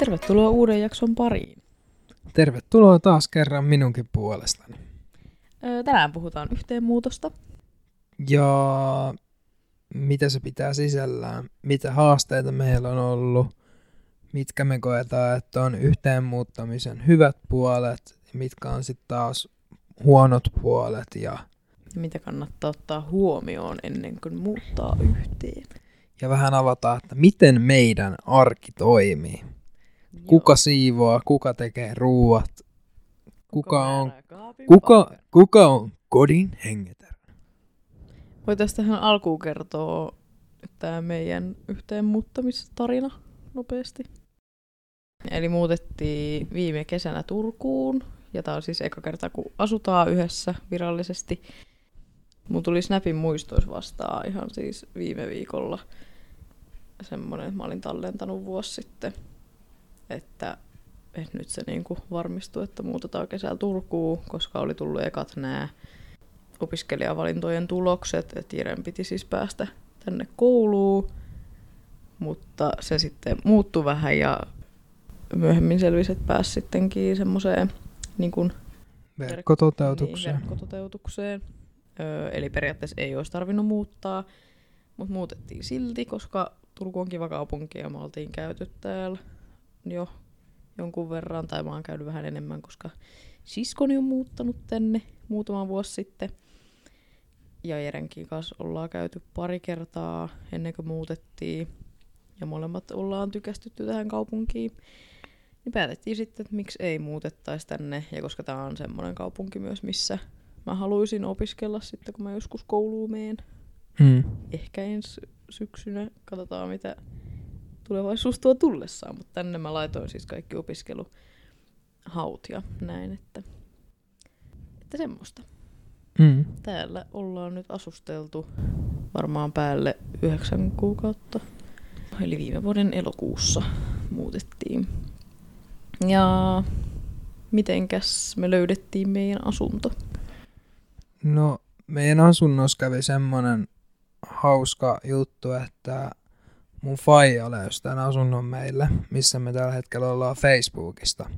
Tervetuloa uuden jakson pariin. Tervetuloa taas kerran minunkin puolestani. Öö, tänään puhutaan yhteenmuutosta. Ja mitä se pitää sisällään, mitä haasteita meillä on ollut, mitkä me koetaan, että on yhteenmuuttamisen hyvät puolet, mitkä on sitten taas huonot puolet ja, Mitä kannattaa ottaa huomioon ennen kuin muuttaa yhteen. ja vähän avataan, että miten meidän arki toimii. Kuka siivoaa, kuka tekee ruuat, kuka on, kuka, kuka on kodin hengetär. Voitaisiin tähän alkuun kertoa tämä meidän yhteenmuuttamistarina nopeasti. Eli muutettiin viime kesänä Turkuun, ja tämä on siis eka kerta, kun asutaan yhdessä virallisesti. Mun tuli Snapin muistois vastaan ihan siis viime viikolla semmoinen, että mä olin tallentanut vuosi sitten, että, että nyt se niinku varmistui, että muutetaan kesällä Turkuun, koska oli tullut ekat nämä opiskelijavalintojen tulokset, että Jiren piti siis päästä tänne kouluun, mutta se sitten muuttui vähän ja myöhemmin selvisi, että pääsi sittenkin semmoiseen niin kuin Verkkototeutukseen. niin, verkkototeutukseen. Öö, eli periaatteessa ei olisi tarvinnut muuttaa, mutta muutettiin silti, koska Turku on kiva kaupunki ja me oltiin käyty täällä jo jonkun verran, tai mä oon käynyt vähän enemmän, koska siskoni on muuttanut tänne muutama vuosi sitten. Ja Jerenkin kanssa ollaan käyty pari kertaa ennen kuin muutettiin. Ja molemmat ollaan tykästytty tähän kaupunkiin. Niin päätettiin sitten, että miksi ei muutettaisi tänne. Ja koska tämä on semmoinen kaupunki myös, missä mä haluaisin opiskella sitten, kun mä joskus kouluun meen. Mm. Ehkä ensi syksynä. Katsotaan, mitä tulevaisuus tuo tullessaan. Mutta tänne mä laitoin siis kaikki opiskeluhaut ja näin, että, että semmoista. Mm. Täällä ollaan nyt asusteltu varmaan päälle yhdeksän kuukautta. Eli viime vuoden elokuussa muutettiin. Ja mitenkäs me löydettiin meidän asunto? No, meidän asunnossa kävi semmonen hauska juttu, että mun faija löysi tämän asunnon meille, missä me tällä hetkellä ollaan Facebookista.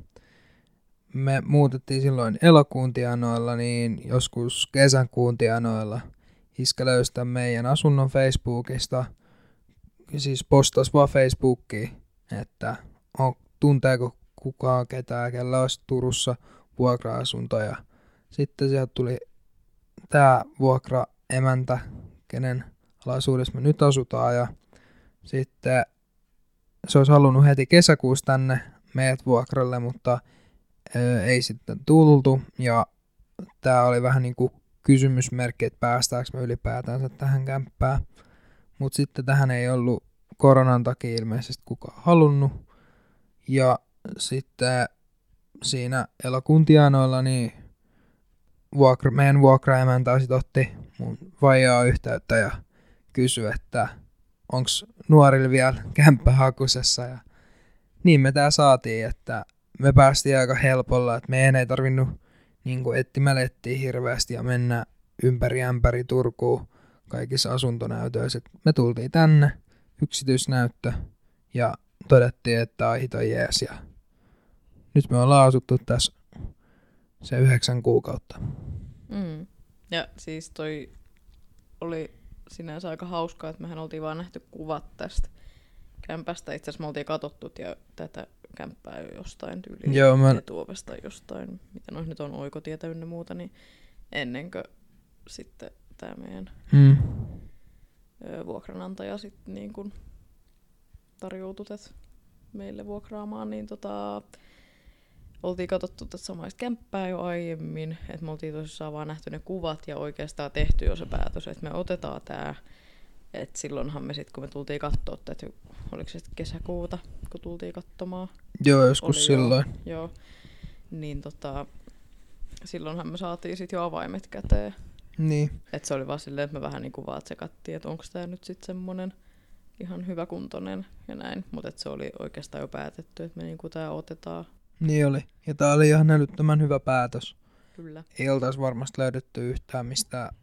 Me muutettiin silloin elokuun tienoilla, niin joskus kesäkuun tienoilla iskä löysi meidän asunnon Facebookista. Siis postas vaan Facebookiin, että on, tunteeko kukaan ketään, kellä olisi Turussa vuokra-asuntoja. Sitten sieltä tuli tämä vuokraemäntä, kenen alaisuudessa me nyt asutaan ja sitten se olisi halunnut heti kesäkuussa tänne meidät vuokralle, mutta ö, ei sitten tultu ja tämä oli vähän niin kuin kysymysmerkki, että päästäänkö me ylipäätänsä tähän kämppään. Mutta sitten tähän ei ollut koronan takia ilmeisesti kukaan halunnut. Ja sitten siinä elokuun tienoilla niin vuokra, meidän vuokraemäntä sit otti mun vaijaa yhteyttä ja kysyi, että onko nuorilla vielä kämppä hakusessa. Ja niin me tää saatiin, että me päästiin aika helpolla, että meidän ei tarvinnut niin etsiä hirveästi ja mennä ympäri ämpäri Turkuun kaikissa asuntonäytöissä. Me tultiin tänne, yksityisnäyttö, ja todettiin, että ahit on jees. Ja nyt me ollaan asuttu tässä se yhdeksän kuukautta. Mm. Ja siis toi oli sinänsä aika hauskaa, että mehän oltiin vaan nähty kuvat tästä kämpästä. Itse asiassa me oltiin katsottu ja tätä kämppää jo jostain tyyliin Joo, mä- etuovesta jostain, mitä noin nyt on oikotietä ynnä muuta, niin ennen kuin sitten tämä meidän Mm. ö, vuokranantaja sitten niin kuin tarjoutui meille vuokraamaan, niin tota, oltiin katsottu tätä samaista kämppää jo aiemmin, että me oltiin tosissaan vaan nähty ne kuvat ja oikeastaan tehty jo se päätös, että me otetaan tämä. Et silloinhan me sitten, kun me tultiin katsoa tätä, oliko se kesäkuuta, kun tultiin katsomaan, Joo, joskus Oli silloin. joo, niin tota, silloinhan me saatiin sitten jo avaimet käteen. Niin. Et se oli vaan silleen, että me vähän niinku vaan tsekattiin, että onko tämä nyt sitten semmoinen ihan hyväkuntoinen ja näin. Mutta se oli oikeastaan jo päätetty, että me niinku tämä otetaan. Niin oli. Ja tää oli ihan älyttömän hyvä päätös. Kyllä. Ei oltaisi varmasti löydetty yhtään mistään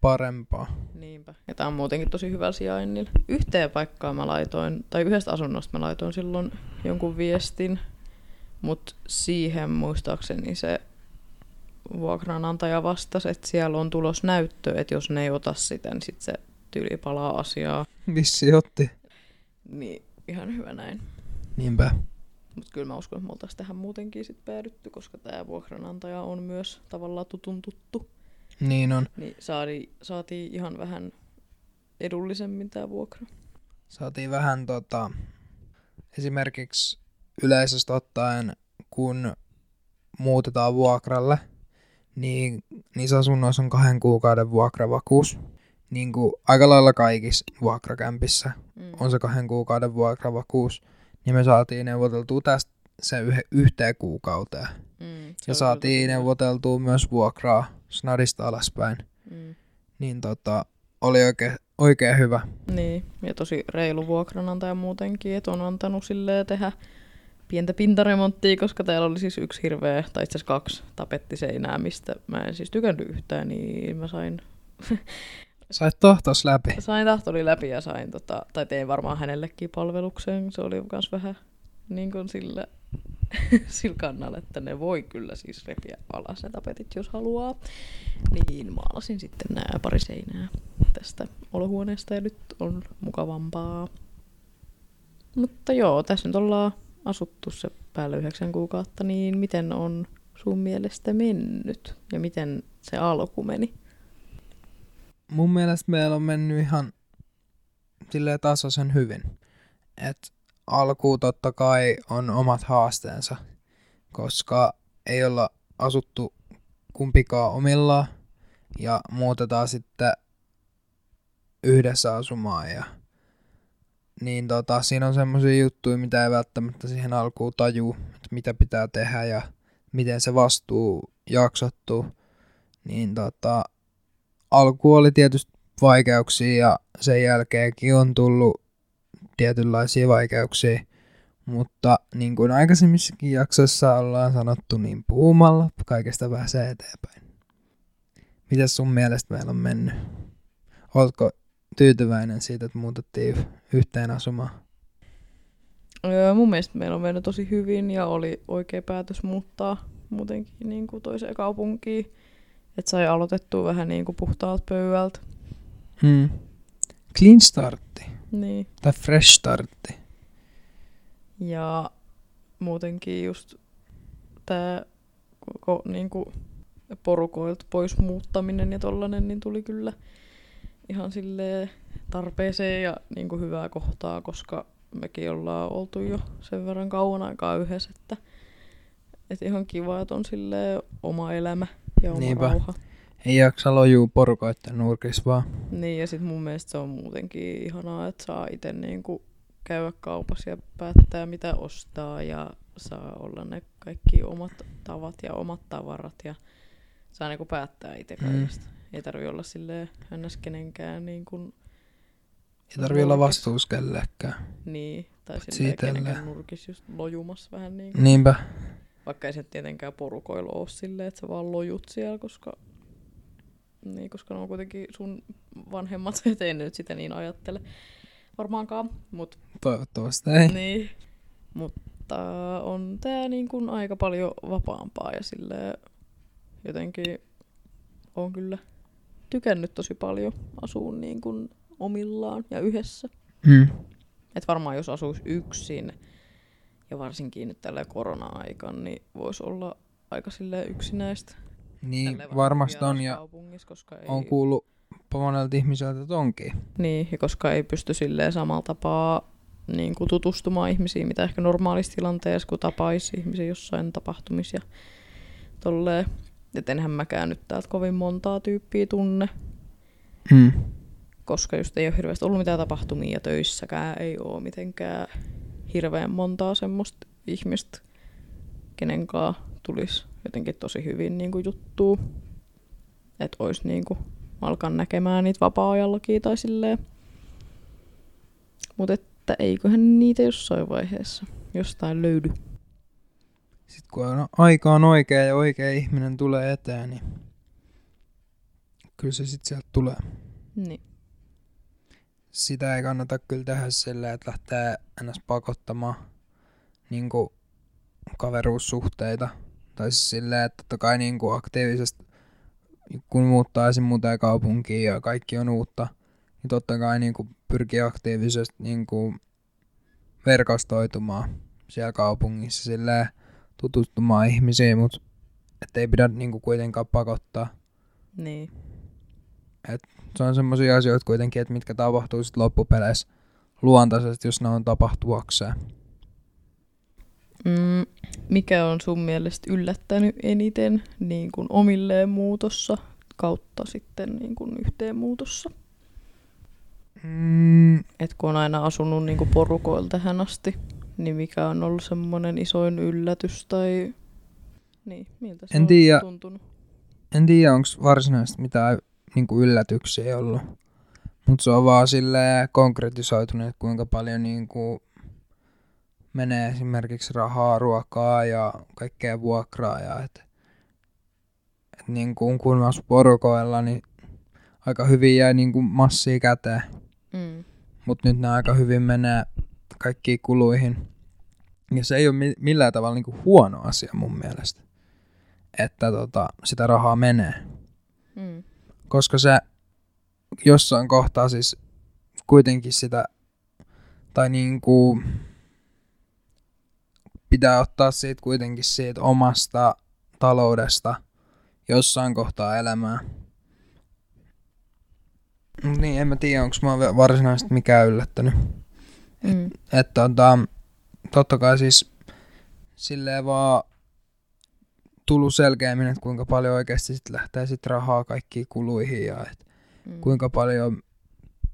parempaa. Niinpä. Ja tää on muutenkin tosi hyvä sijainnilla. Yhteen paikkaan mä laitoin, tai yhdestä asunnosta mä laitoin silloin jonkun viestin, mutta siihen muistaakseni se vuokranantaja vastasi, että siellä on tulos näyttö, että jos ne ei ota sitä, niin sit se tyyli palaa asiaa. Vissi otti. Niin ihan hyvä näin. Niinpä. Mutta kyllä mä uskon, että me oltaisiin tähän muutenkin sit päädytty, koska tämä vuokranantaja on myös tavallaan tutun tuttu. Niin on. Niin saadi, saatiin ihan vähän edullisemmin tämä vuokra. Saatiin vähän tota, esimerkiksi yleisesti ottaen, kun muutetaan vuokralle, niin niissä asunnoissa on kahden kuukauden vuokravakuus. Niin kuin aika lailla kaikissa vuokrakämpissä Mm. on se kahden kuukauden vuokravakuus, niin me saatiin neuvoteltua tästä se yhteen kuukauteen. Mm, se Ja kyllä saatiin tosi neuvoteltua myös vuokraa snadista alaspäin. Mm. Niin tota, oli oikein, oikein hyvä. Niin, ja tosi reilu vuokranantaja muutenkin, että on antanut silleen tehdä pientä pintaremonttia, koska täällä oli siis yksi hirveä, tai itse asiassa kaksi tapettiseinää, mistä mä en siis tykännyt yhtään, niin mä sain, Sait tohtos läpi. sain tahtoni läpi ja sain, tota, tai tein varmaan hänellekin palveluksen, se oli myös vähän niin kuin sillä, sillä kannalla, että ne voi kyllä siis repiä alas ne tapetit, jos haluaa. Niin maalasin sitten nämä pari seinää tästä olohuoneesta ja nyt on mukavampaa. Mutta joo, tässä nyt ollaan asuttu se päälle yhdeksän kuukautta, niin miten on sun mielestä mennyt ja miten se alku meni? Mun mielestä meillä on mennyt ihan silleen tasaisen hyvin. Et alkuun totta kai on omat haasteensa, koska ei olla asuttu kumpikaan omillaan ja muutetaan sitten yhdessä asumaan ja niin tota, siinä on semmoisia juttuja, mitä ei välttämättä siihen alkuun tajuu, että mitä pitää tehdä ja miten se vastuu jaksottuu. Niin tota, alku oli tietysti vaikeuksia ja sen jälkeenkin on tullut tietynlaisia vaikeuksia. Mutta niin kuin aikaisemmissakin jaksoissa ollaan sanottu, niin puhumalla kaikesta pääsee eteenpäin. Mitäs sun mielestä meillä on mennyt? Oletko tyytyväinen siitä, että muutettiin yh- yhteen asumaan? Öö, mun mielestä meillä on mennyt tosi hyvin ja oli oikea päätös muuttaa muutenkin niin kuin toiseen kaupunkiin. Että sai aloitettua vähän niin kuin puhtaalta pöydältä. Hmm. Clean startti Niin. tai fresh startti. Ja muutenkin just tämä koko niin kuin porukoilta pois muuttaminen ja tollanen, niin tuli kyllä ihan sille tarpeeseen ja niin kuin hyvää kohtaa, koska mekin ollaan oltu jo sen verran kauan aikaa yhdessä, että, että ihan kiva, että on sille oma elämä oma Niinpä. rauha. Ei jaksa lojuu porukoitten nurkissa vaan. Niin, ja sitten mun mielestä se on muutenkin ihanaa, että saa itse niinku käydä kaupassa ja päättää, mitä ostaa, ja saa olla ne kaikki omat tavat ja omat tavarat, ja saa niinku päättää itse Mm. kaikesta. Ei tarvi olla silleen hännäs kenenkään niin kuin, Ei tarvi olla vastuus kellekään. niin, tai silleen itselleen. kenenkään nurkissa just lojumassa vähän niin kuin, Niinpä. Vaikka ei se tietenkään porukoilla ole silleen, että sä vaan lojut siellä, koska niin, koska ne on kuitenkin sun vanhemmat, et ei ne nyt sitä niin ajattele varmaankaan, mutta Toivottavasti ei. niin, mutta on tää niin kuin aika paljon vapaampaa ja sille jotenkin on kyllä tykännyt tosi paljon asua niin kuin omillaan ja yhdessä. Mm. Et varmaan jos asuisi yksin ja varsinkin nyt tällä korona-aikana, niin voisi olla aika sille yksinäistä. Niin, vaikka varmasti on ja koska ei, on kuullut monelta ihmiseltä, että onkin. Niin, ja koska ei pysty silleen samalla tapaa niin kuin tutustumaan ihmisiin, mitä ehkä normaalissa tilanteessa, kun tapaisi ihmisiä jossain tapahtumissa ja tolleen. Et enhän mäkään nyt täältä kovin montaa tyyppiä tunne, Mm. koska just ei ole hirveästi ollut mitään tapahtumia ja töissäkään ei ole mitenkään hirveän montaa semmoista ihmistä, kenenkaan tulisi jotenkin tosi hyvin niin kuin juttuu. Että olisi niin kuin alkaa näkemään niitä vapaa-ajallakin tai silleen. Mutta että eiköhän niitä jossain vaiheessa jostain löydy. Sitten kun on, aika on oikea ja oikea ihminen tulee eteen, niin kyllä se sitten sieltä tulee. Niin. Sitä ei kannata kyllä tehdä silleen, että lähtee ns. pakottamaan niin kuin kaveruussuhteita. Tai siis silleen, että totta kai niin kuin aktiivisesti, kun muuttaa esim. muuten kaupunkiin ja kaikki on uutta, niin totta kai niin kuin pyrkii aktiivisesti niin kuin verkostoitumaan siellä kaupungissa silleen, tutustumaan ihmisiin, mutta ei pidä niin kuin kuitenkaan pakottaa. Niin. Se on semmoisia asioita kuitenkin, että mitkä tapahtuu sitten loppupeleissä luontaisesti, jos ne on tapahtuakseen. Mm, mikä on sun mielestä yllättänyt eniten niin kuin omilleen muutossa kautta sitten niin kuin yhteen muutossa? Mm, Et kun on aina asunut niin kuin porukoilla tähän asti, niin mikä on ollut semmoinen isoin yllätys tai niin, miltä se En on tiedä. tuntunut? en tiedä, onko varsinaisesti mitään niin kuin yllätyksiä ollut. Mutta se on vaan silleen konkretisoitunut, että kuinka paljon niin kuin menee esimerkiksi rahaa, ruokaa ja kaikkea vuokraa. Ja et, et niin kuin kun mä asun porukoilla, niin aika hyvin jäi niin kuin massia käteen. Mm. Mutta nyt ne aika hyvin menee kaikkiin kuluihin. Ja se ei ole mi- millään tavalla niin kuin huono asia mun mielestä, että tota, sitä rahaa menee Mm. Koska se jossain kohtaa siis kuitenkin sitä, tai niinku pitää ottaa siitä kuitenkin siitä omasta taloudesta jossain kohtaa elämää. Niin, en mä tiedä, onko mä varsinaisesti mikään yllättänyt. Mm. Että tota, totta kai siis silleen vaan tullut selkeämmin, että kuinka paljon oikeasti sit lähtee sit rahaa kaikkiin kuluihin ja et Mm. kuinka paljon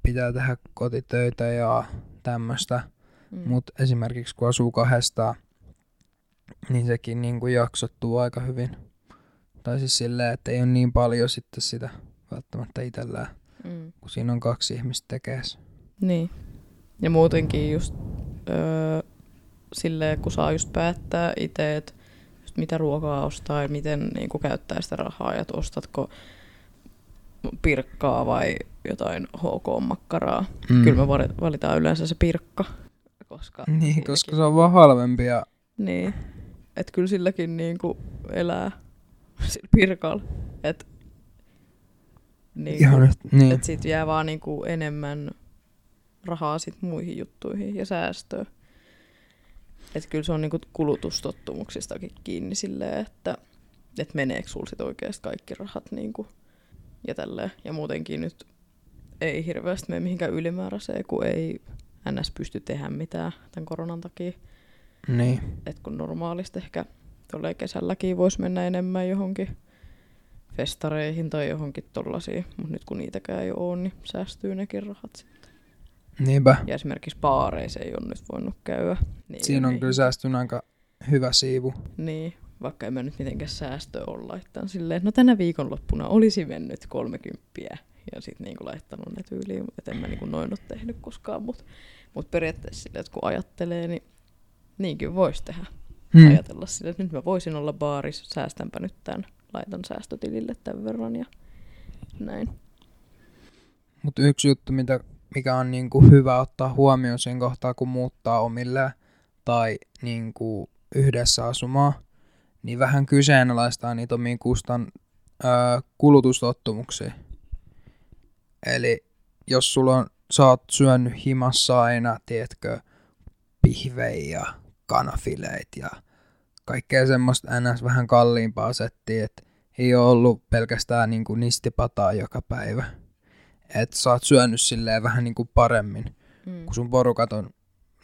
pitää tehdä kotitöitä ja tämmöistä. Mm. Mutta esimerkiksi kun asuu kahdestaan, niin sekin niin kuin jaksottuu aika hyvin. Tai siis silleen, että ei ole niin paljon sitten sitä välttämättä itsellään, Mm. kun siinä on kaksi ihmistä tekeessä. Niin. Ja muutenkin just öö, silleen, kun saa just päättää itse, että mitä ruokaa ostaa ja miten niin kuin käyttää sitä rahaa ja että ostatko pirkkaa vai jotain HK-makkaraa. Mm. Kyllä me valitaan yleensä se pirkka. Koska Niin, siinäkin- koska se on vaan halvempi ja Niin. Että kyllä silläkin niinku elää sillä pirkalla. Että niinku, ihan niin. et sit jää vaan niinku enemmän rahaa sit muihin juttuihin ja säästöön. Että kyllä se on niinku kulutustottumuksistakin kiinni silleen, että et meneekö sulla sit oikeasti kaikki rahat niinku ja tälleen. Ja muutenkin nyt ei hirveästi mene mihinkään ylimääräiseen, kun ei NS pysty tehdä mitään tämän koronan takia niin. että kun normaalisti ehkä tuolla kesälläkin voisi mennä enemmän johonkin festareihin tai johonkin tollasiin, mutta nyt kun niitäkään ei ole, niin säästyy nekin rahat sitten. Niinpä. Ja esimerkiksi baareissa ei ole nyt voinut käydä. Niin Siinä on niin, kyllä säästynyt aika hyvä siivu. Niin, vaikka en mä nyt mitenkään säästö olla laittanut silleen, no tänä viikonloppuna olisi mennyt 30 ja sitten niinku laittanut ne tyyliin, että en mä niinku noin ole tehnyt koskaan, mutta mut periaatteessa silleen, että kun ajattelee, niin niinkin voisi tehdä. Hmm. ajatella sille, että nyt mä voisin olla baarissa, säästänpä nyt tämän, laitan säästötilille tämän verran ja näin. Mutta yksi juttu, mitä, mikä on niinku hyvä ottaa huomioon siinä kohtaa, kun muuttaa omille tai niinku yhdessä asumaan, niin vähän kyseenalaistaa niitä omia kustan, öö, kulutustottumuksia. Eli jos sulla on, sä oot syönyt himassa aina, tiedätkö, pihvejä ja kanafileet ja kaikkea semmoista ns. vähän kalliimpaa settiä, että ei ole ollut pelkästään niinku nistipataa joka päivä että sä oot syönyt silleen vähän niinku paremmin, Mm. kun sun porukat on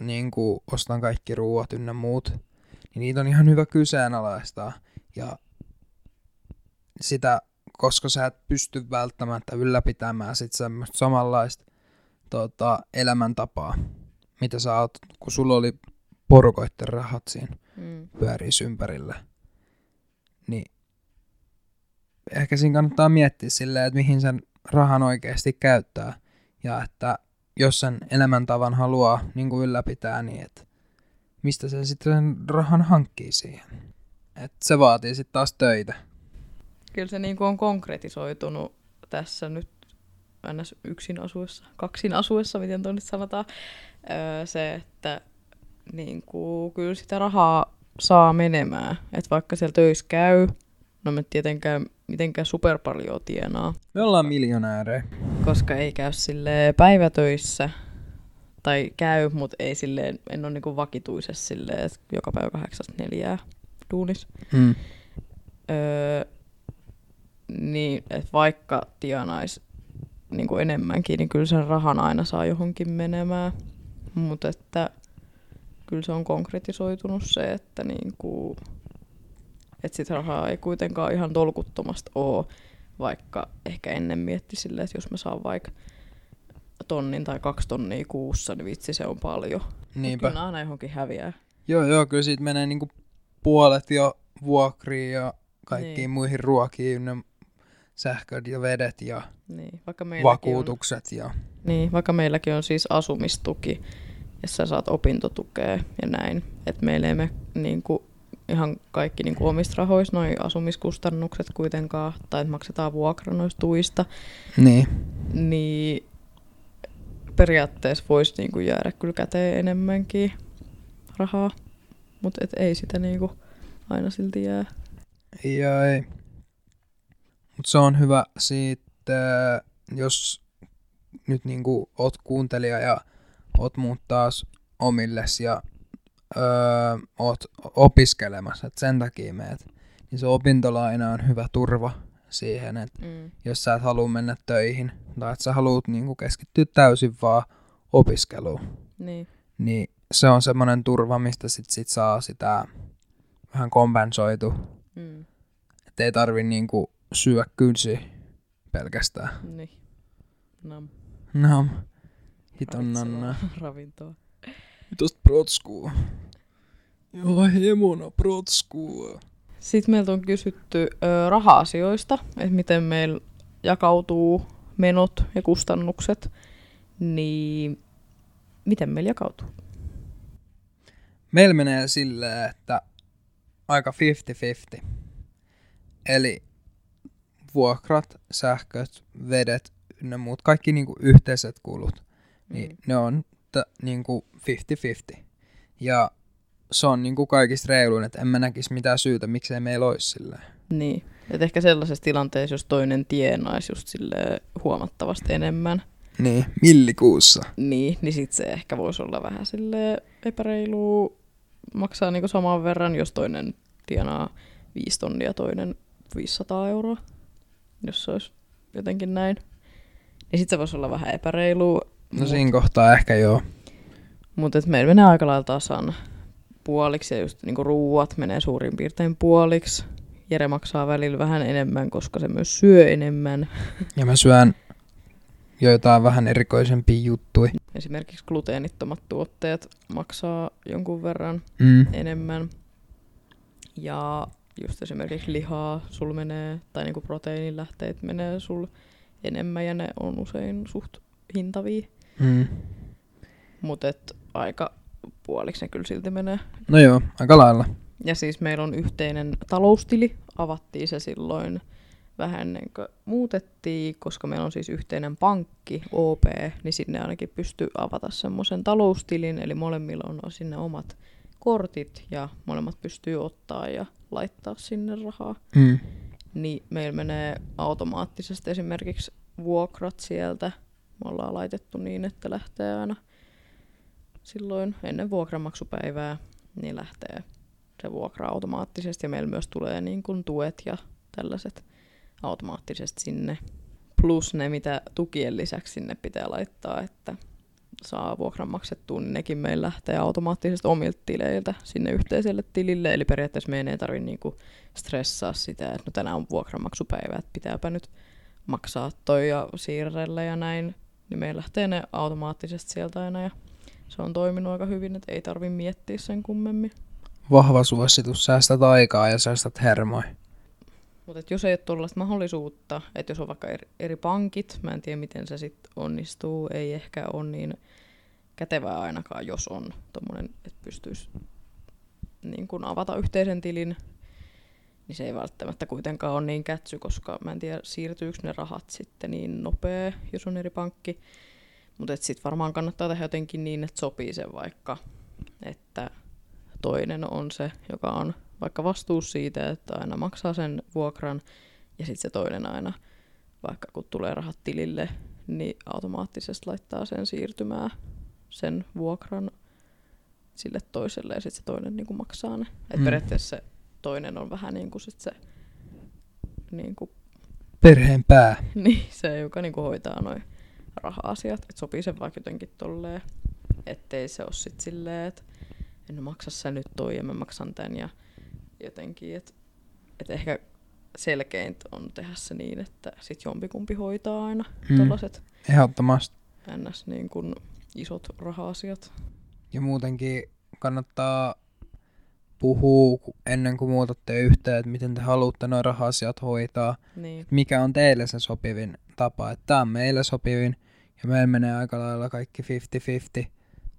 niinku ostan kaikki ruuat ynnä muut, niin niitä on ihan hyvä kyseenalaistaa. Ja sitä, koska sä et pysty välttämättä ylläpitämään sit semmoista samanlaista tota, elämäntapaa, mitä sä oot, kun sulla oli porukoitten rahat siinä Mm. pyöriis ympärillä. Niin ehkä siinä kannattaa miettiä silleen, että mihin sen rahan oikeasti käyttää. Ja että jos sen elämäntavan haluaa niin kuin ylläpitää, niin että mistä se sitten sen rahan hankkii siihen. Et se vaatii sitten taas töitä. Kyllä se niinku on konkretisoitunut tässä nyt ns. yksin asuessa, kaksin asuessa, miten tuo nyt sanotaan, öö, se, että niin kuin, kyllä sitä rahaa saa menemään. Että vaikka siellä töissä käy, no me tietenkään mitenkään super paljon tienaa. Me ollaan miljonäärejä. Koska ei käy sille päivätöissä, tai käy, mutta ei silleen, en ole niinku vakituisessa silleen, että joka päivä kahdeksasta neljää duunis. Mm. Öö, niin, että vaikka tienais niinku enemmänkin, niin kyllä sen rahan aina saa johonkin menemään. Mutta että kyllä se on konkretisoitunut se, että niinku, että sit rahaa ei kuitenkaan ihan tolkuttomasti ole, vaikka ehkä ennen mietti silleen, että jos mä saan vaikka tonnin tai kaksi tonnia kuussa, niin vitsi se on paljon. Niinpä. Kyllä aina johonkin häviää. Joo, joo, kyllä siitä menee niinku puolet jo vuokriin ja kaikkiin Niin. muihin ruokiin, ynnä sähköt ja vedet ja Niin, vaikka vakuutukset ja... On, niin, vaikka meilläkin on siis asumistuki, ja sä saat opintotukea ja näin. Että meillä ei me niinku, ihan kaikki niinku omista rahoista noi asumiskustannukset kuitenkaan, tai että maksetaan vuokra noista tuista, Niin. niin periaatteessa voisi niinku jäädä kyllä käteen enemmänkin rahaa, mutta ei sitä niinku aina silti jää. Ja ei. Mut se on hyvä siitä, jos nyt niinku oot kuuntelija ja oot muut taas omilles ja öö, oot opiskelemassa, että sen takia meet, niin se opintolaina on hyvä turva siihen, että Mm. jos sä et halua mennä töihin tai että sä haluat niinku keskittyä täysin vaan opiskeluun, Niin, niin se on semmoinen turva, mistä sit, sit saa sitä vähän kompensoitu, mm. että ei tarvi niinku syödä kynsi pelkästään. niin. Nam. No, hiton nanna. Ravintoa. Tosta protskuu. Joo, hemona protskuu. Sitten meiltä on kysytty ö, raha-asioista, että miten meillä jakautuu menot ja kustannukset, niin miten meillä jakautuu? Meillä menee silleen, että aika 50-50. Eli vuokrat, sähköt, vedet ynnä muut, kaikki niinku yhteiset kulut, niin Mm. ne on t- niinku 50-50. Ja se on niinku kaikista reiluin, että en mä näkisi mitään syytä, miksei meillä olisi silleen. Niin, et ehkä sellaisessa tilanteessa, jos toinen tienaisi just sille huomattavasti enemmän, Niin, millikuussa. niin, niin sit se ehkä voisi olla vähän sille epäreilu maksaa niinku saman verran, jos toinen tienaa 5 tonnia toinen 500 euroa, jos se olisi jotenkin näin. Niin sit se voisi olla vähän epäreilu. No siinä kohtaa ehkä joo. Mutta meillä menee aika lailla tasan puoliksi ja just niinku ruuat menee suurin piirtein puoliksi. Jere maksaa välillä vähän enemmän, koska se myös syö enemmän. Ja mä syön joitain vähän erikoisempia juttuja. Esimerkiksi gluteenittomat tuotteet maksaa jonkun verran Mm. enemmän. Ja just esimerkiksi lihaa sul menee, tai niinku proteiinilähteet menee sul enemmän ja ne on usein suht hintavia. Mm. Mutta aika puoliksi ne kyllä silti menee. No joo, aika lailla. Ja siis meillä on yhteinen taloustili. Avattiin se silloin vähän ennen kuin muutettiin, koska meillä on siis yhteinen pankki, OP, niin sinne ainakin pystyy avata semmoisen taloustilin, eli molemmilla on sinne omat kortit ja molemmat pystyy ottaa ja laittaa sinne rahaa. Mm. Niin meillä menee automaattisesti esimerkiksi vuokrat sieltä. Me ollaan laitettu niin, että lähtee aina silloin ennen vuokranmaksupäivää, niin lähtee se vuokra automaattisesti ja meillä myös tulee niin kuin tuet ja tällaiset automaattisesti sinne. Plus ne, mitä tukien lisäksi sinne pitää laittaa, että saa vuokran maksettua, niin nekin meillä lähtee automaattisesti omilta tileiltä sinne yhteiselle tilille. Eli periaatteessa meidän ei tarvitse niinku stressaa sitä, että no tänään on vuokranmaksupäivä, että pitääpä nyt maksaa toi ja siirrellä ja näin. Niin meillä lähtee ne automaattisesti sieltä aina ja se on toiminut aika hyvin, että ei tarvi miettiä sen kummemmin. Vahva suositus, säästät aikaa ja säästät hermoja. Mutta jos ei ole tuollaista mahdollisuutta, että jos on vaikka eri, eri pankit, mä en tiedä miten se sitten onnistuu, ei ehkä ole niin kätevää ainakaan, jos on tommonen, että pystyisi niin kun avata yhteisen tilin, niin se ei välttämättä kuitenkaan ole niin kätsy, koska mä en tiedä, siirtyykö ne rahat sitten niin nopea, jos on eri pankki. Mutta sitten varmaan kannattaa tehdä jotenkin niin, että sopii se vaikka, että toinen on se, joka on vaikka vastuus siitä, että aina maksaa sen vuokran, ja sitten se toinen aina, vaikka kun tulee rahat tilille, niin automaattisesti laittaa sen siirtymään sen vuokran sille toiselle, ja sitten se toinen niin kuin maksaa ne. Et Mm. periaatteessa se toinen on vähän niin kuin sit se, niin kuin, Perheen pää. niin, se, joka niin kuin hoitaa noin raha-asiat. Et sopii se vaikka jotenkin tolleen, ettei se ole sit silleen, että en maksa sä nyt toi ja mä maksan tän ja jotenkin, että et ehkä selkeintä on tehdä se niin, että sit jompikumpi hoitaa aina Mm. tollaset Ehdottomasti. ns. Niin kuin isot raha-asiat. Ja muutenkin kannattaa puhua ennen kuin muutatte yhteen, että miten te haluatte noin raha-asiat hoitaa. Niin, Mikä on teille se sopivin tapa. Että tämä on meille sopivin ja meillä menee aika lailla kaikki 50-50.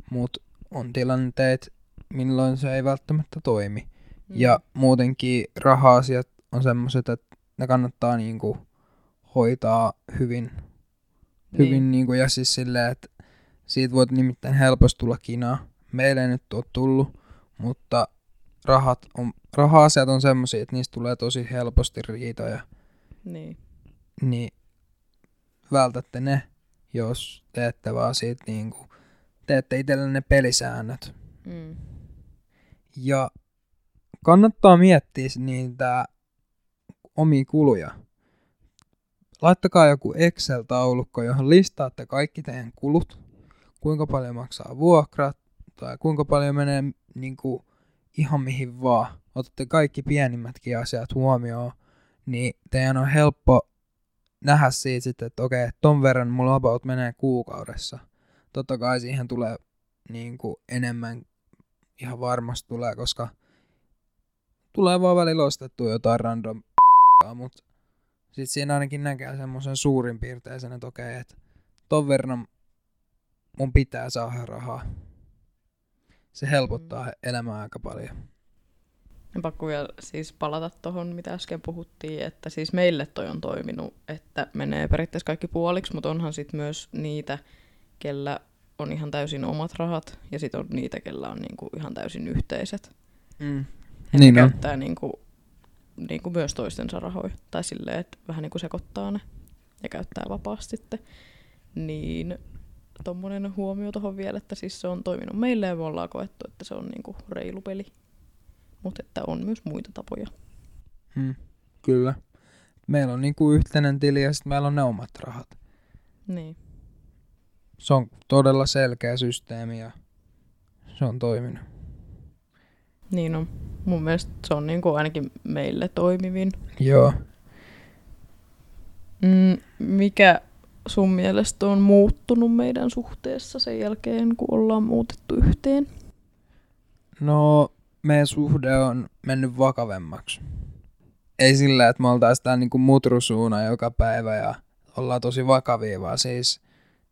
Mutta on tilanteet, milloin se ei välttämättä toimi. mm. Ja muutenkin raha-asiat on semmoiset, että ne kannattaa niinku hoitaa hyvin. hyvin Niin. niinku, ja siis silleen, että siitä voit nimittäin helposti tulla kinaa. Meille ei nyt ole tullut, mutta rahat on, raha-asiat on semmoisia, että niistä tulee tosi helposti riitoja. Niin. Niin vältätte ne, jos teette vaan siitä niinku, teette itsellenne pelisäännöt. Mm. Ja kannattaa miettiä niitä omia kuluja. Laittakaa joku Excel-taulukko, johon listaatte kaikki teidän kulut, kuinka paljon maksaa vuokrat tai kuinka paljon menee niin kuin, ihan mihin vaan. Otatte kaikki pienimmätkin asiat huomioon, niin teidän on helppo nähdä siitä sitten, että okei, ton verran mulla about menee kuukaudessa. Totta kai siihen tulee niin kuin, enemmän ihan varmasti tulee, koska tulee vaan välillä ostettua jotain random mutta sitten siinä ainakin näkee semmoisen suurin piirteisen, että okei, että ton verran mun pitää saada rahaa. Se helpottaa elämää aika paljon. Ja pakko vielä siis palata tuohon, mitä äsken puhuttiin, että siis meille toi on toiminut, että menee periaatteessa kaikki puoliksi, mutta onhan sitten myös niitä, kellä on ihan täysin omat rahat, ja sitten on niitä, kellä on niinku ihan täysin yhteiset. Mm. Niin on. käyttää niinku, niinku myös toistensa rahoja, tai silleen, että vähän niinku sekoittaa ne ja käyttää vapaasti sitten. Niin tommonen huomio tuohon vielä, että siis se on toiminut meille ja me ollaan koettu, että se on niinku reilu peli. Mutta että on myös muita tapoja. Mm. Kyllä. Meillä on niinku yhteinen tili ja sitten meillä on ne omat rahat. Niin. Se on todella selkeä systeemi ja se on toiminut. Niin on. Mun mielestä se on niinku ainakin meille toimivin. Joo. Mm, mikä sun mielestä on muuttunut meidän suhteessa sen jälkeen, kun ollaan muutettu yhteen? No, meidän suhde on mennyt vakavemmaksi. Ei sillä, että me oltaisiin tää niinku mutrusuuna joka päivä ja ollaan tosi vakavia, vaan siis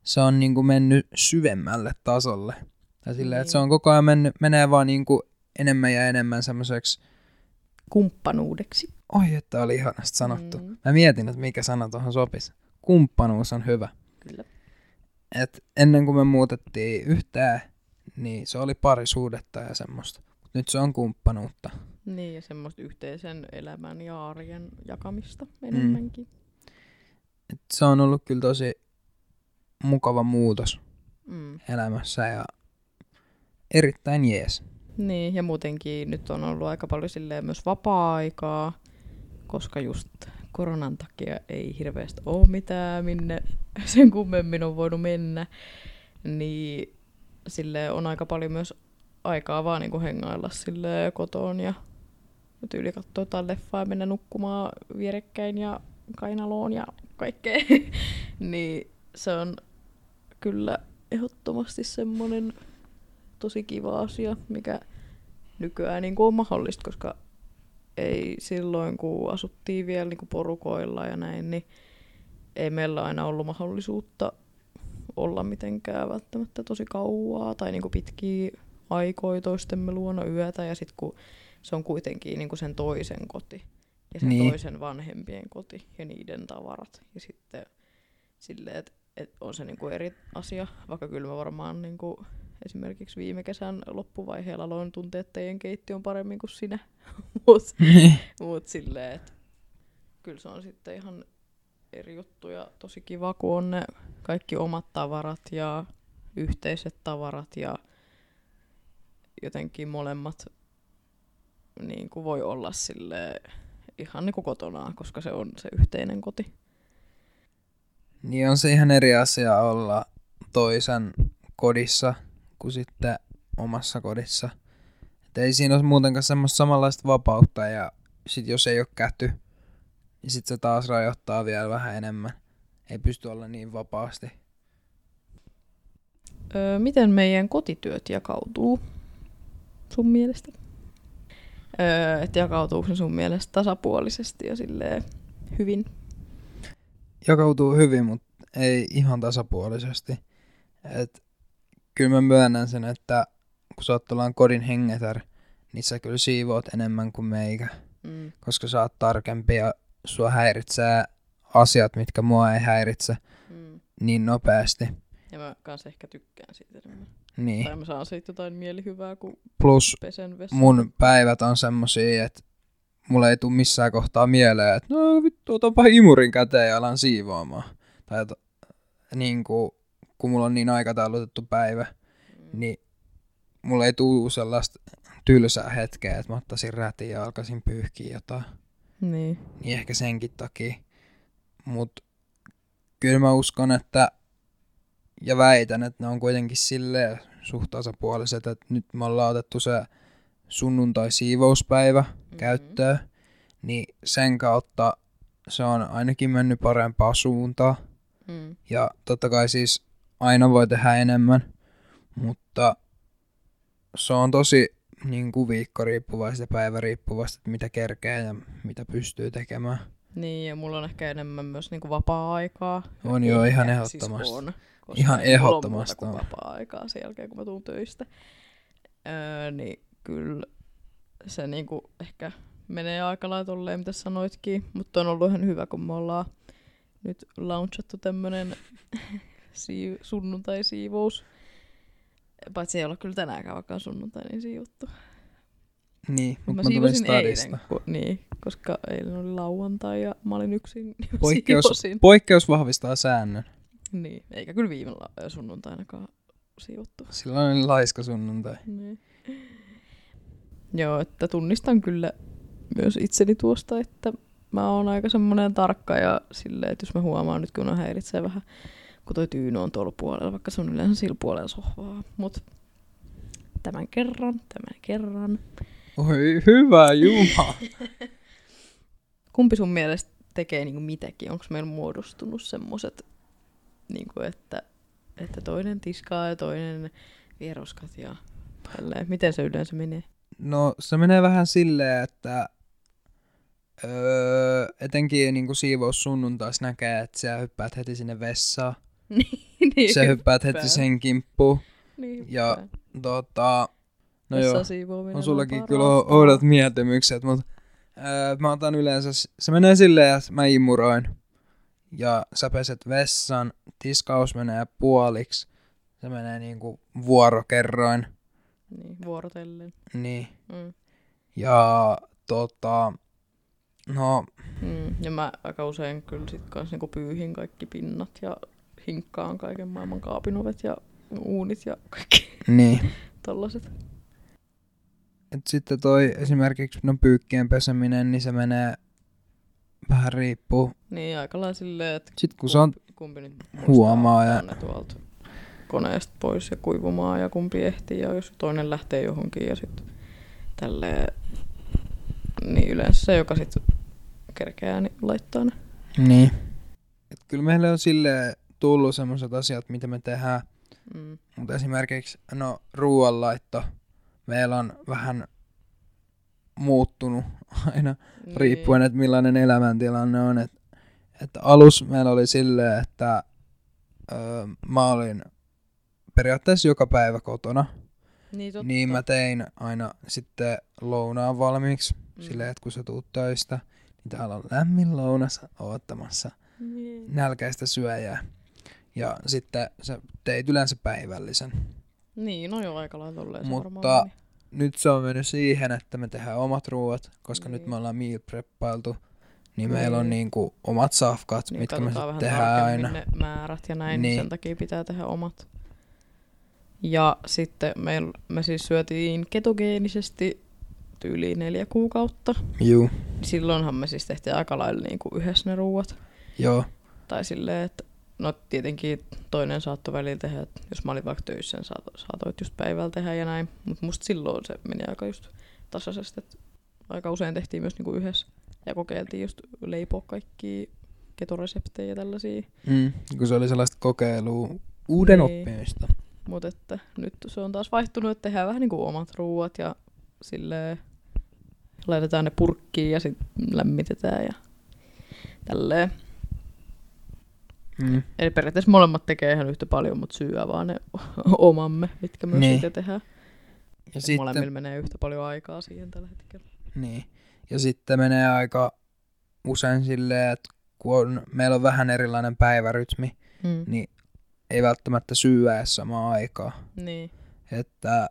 se on niinku mennyt syvemmälle tasolle. Tai sillä, että se on koko ajan mennyt, menee vaan niinku enemmän ja enemmän semmoiseksi, Kumppanuudeksi. oi että oli ihanasti sanottu. Mm. Mä mietin, että mikä sana tuohon sopisi. Kumppanuus on hyvä. Kyllä. Et ennen kuin me muutettiin yhteen, niin se oli parisuudetta ja semmoista. Mut Nyt se on kumppanuutta. Niin, ja semmoista yhteisen elämän ja arjen jakamista enemmänkin. Et se on ollut kyllä tosi mukava muutos Mm. elämässä ja erittäin jees. Niin, ja muutenkin nyt on ollut aika paljon silleen myös vapaa-aikaa, koska just koronan takia ei hirveästi ole mitään, minne sen kummemmin on voinut mennä. Niin sille on aika paljon myös aikaa vaan niinku hengailla sille kotoon ja tyyli katsoa jotain leffaa ja mennä nukkumaan vierekkäin ja kainaloon ja kaikkea. niin se on kyllä ehdottomasti semmoinen tosi kiva asia, mikä nykyään niin on mahdollista, koska ei silloin, kun asuttiin vielä niin porukoilla ja näin, niin ei meillä aina ollut mahdollisuutta olla mitenkään välttämättä tosi kauaa tai niin pitkiä aikoja toistemme luona yötä ja sitten kun se on kuitenkin niin sen toisen koti, ja se Niin. toisen vanhempien koti ja niiden tavarat. Ja sitten silleen, että et on se niinku eri asia, vaikka kyllä mä varmaan niinku, esimerkiksi viime kesän loppuvaiheella aloin tuntea, että teidän keittiö on paremmin kuin sinä. Mut, Niin. mut silleen, että kyllä se on sitten ihan eri juttu ja tosi kiva, kun on ne kaikki omat tavarat ja yhteiset tavarat ja jotenkin molemmat niin kuin voi olla sille ihan niin kuin kotonaan, koska se on se yhteinen koti. Niin on se ihan eri asia olla toisen kodissa kuin sitten omassa kodissa. Et ei siinä ole muutenkaan semmoista samanlaista vapautta ja sit jos ei ole käty, niin sit se taas rajoittaa vielä vähän enemmän. Ei pysty olla niin vapaasti. Öö, miten meidän kotityöt jakautuu sun mielestä? Öö, että jakautuuko ne sun mielestä tasapuolisesti ja silleen hyvin? Jakautuu hyvin, mutta ei ihan tasapuolisesti. Et kyllä mä myönnän sen, että kun sä oot kodin hengetär, niin sä kyllä siivoot enemmän kuin meikä. Mm. koska sä oot tarkempi ja sua häiritsee asiat, mitkä mua ei häiritse Mm. niin nopeasti. Ja mä kanssa ehkä tykkään siitä enemmän. Niin. Tai mä saan siitä jotain mielihyvää, kun Plus pesen vessan. mun päivät on semmosia, että mulla ei tule missään kohtaa mieleen, että no vittu, otanpa imurin käteen ja alan siivoamaan. Tai että, niin kuin, kun mulla on niin aikataulutettu päivä, Mm. niin mulla ei tule sellaista tylsää hetkeä, että mä ottaisin rätin ja alkaisin pyyhkiä jotain. Niin. niin ehkä senkin takia. Mutta kyllä mä uskon, että ja väitän, että ne on kuitenkin silleen suht tasapuoliset, että nyt me ollaan otettu se sunnuntai-siivouspäivä Mm-hmm. käyttöön, niin sen kautta se on ainakin mennyt parempaa suuntaan. Mm. Ja totta kai siis aina voi tehdä enemmän, mutta se on tosi niin kuin viikkoriippuvaista ja päiväriippuvaista, että mitä kerkee ja mitä pystyy tekemään. Niin, ja mulla on ehkä enemmän myös niinku vapaa-aikaa. On joo, ihan Ehkä ehdottomasti. Siis on, koska Ihan mulla ehdottomasti kuin on. vapaa-aikaa sen jälkeen, kun mä tuun töistä. Öö, niin kyllä se niinku ehkä menee aika lailla tolleen, mitä sanoitkin. Mutta on ollut ihan hyvä, kun me ollaan nyt launchattu tämmönen sii- sunnuntai-siivous. Paitsi ei olla kyllä tänäänkään vaikka on sunnuntai, niin siivottu. Niin, Mut mutta mä mä tulin stadista. eilen, ku, niin, koska eilen oli lauantai ja mä olin yksin, Poikkeus, siivosin. poikkeus vahvistaa säännön. Niin, eikä kyllä viime la- sunnuntainakaan siivottu. Silloin oli laiska sunnuntai. Niin. Joo, että tunnistan kyllä myös itseni tuosta, että mä oon aika semmoinen tarkka ja silleen, että jos mä huomaan nyt, kun on häiritsee vähän, kun toi tyyny on tuolla puolella, vaikka se on yleensä sillä puolella sohvaa. Mut tämän kerran, tämän kerran. Oi, hyvä Jumala. Kumpi sun mielestä tekee niinku mitäkin? Onko meillä muodostunut semmoset, niinku että, että toinen tiskaa ja toinen vieroskat ja tälleen. Miten se yleensä menee? No se menee vähän silleen, että öö, etenkin niin kuin siivous sunnuntais näkee, että sä hyppäät heti sinne vessaan. niin, Sä hyppäät heti sen kimppuun. Niin, Ja. Tota, no joo, on sullakin kyllä oudot mieltymykset, mutta öö, mä otan yleensä, se menee silleen, että mä imuroin ja sä peset vessan, tiskaus menee puoliksi, se menee niinku vuorokerroin, Niin, vuorotellen. niin. Mm. Ja tota, no Mm. Ja mä aika usein kyllä sit kans niinku pyyhin kaikki pinnat ja hinkkaan kaiken maailman kaapinovet ja uunit ja kaikki niin. tollaset. Et sitten toi esimerkiksi no pyykkien peseminen, niin se menee vähän riippuu. Niin aika lailla silleen, että Sitten kun se on, kumpi nyt huomaa ja- ne tuolta koneesta pois ja kuivumaan ja kumpi ehtii ja jos toinen lähtee johonkin ja sitten tälleen, niin yleensä se, joka sitten kerkeää, niin laittaa ne. niin. Et kyllä meille on silleen tullut semmoiset asiat, mitä me tehdään. Mm. Mutta esimerkiksi no ruoanlaitto, meillä on vähän muuttunut aina Niin. riippuen, että millainen elämäntilanne on. Et, että alus meillä oli silleen, että öö, mä olin periaatteessa joka päivä kotona. Niin, totta. Niin mä tein aina sitten lounaan valmiiksi, Mm. mm. silleen, että kun sä tuut töistä, niin täällä on lämmin lounas oottamassa Niin. nälkäistä syöjää. Ja sitten sä teit yleensä päivällisen. Niin, no joo, aika lailla tolleen Mutta varmaan. Nyt se on mennyt siihen, että me tehdään omat ruuat, koska Niin. nyt me ollaan meal preppailtu. Niin, Niin. meillä on niinku omat safkat, Niin, mitkä me sitten vähän tehdään aina. ne määrät ja näin, Niin. niin. sen takia pitää tehdä omat. Ja sitten me, me siis syötiin ketogeenisesti tyyliin neljä kuukautta. Juu, Silloinhan me siis tehtiin aika lailla niin kuin yhdessä ne ruuat. joo, Tai silleen, että no tietenkin toinen saattoi välillä tehdä, että jos mä olin vaikka töissä, niin saato, saatoit just päivällä tehdä ja näin. Mutta musta silloin se meni aika just tasaisesti, että aika usein tehtiin myös niinku yhdessä. Ja kokeiltiin just leipoa kaikki ketoreseptejä ja tällaisia. mm, kun se oli sellaista kokeilua, uuden Niin. oppimista. Mutta että nyt se on taas vaihtunut, että tehdään vähän niinku omat ruuat ja silleen laitetaan ne purkkiin ja sitten lämmitetään ja tälleen. Mm. Eli periaatteessa molemmat tekee ihan yhtä paljon, mutta syö vaan ne omamme, mitkä myös Niin. itse tehdään. Ja Et sitten, Molemmilla menee yhtä paljon aikaa siihen tällä hetkellä. niin. ja sitten menee aika usein silleen, että kun on, meillä on vähän erilainen päivärytmi, Mm. niin ei välttämättä syö edes samaan aikaan. Niin. Että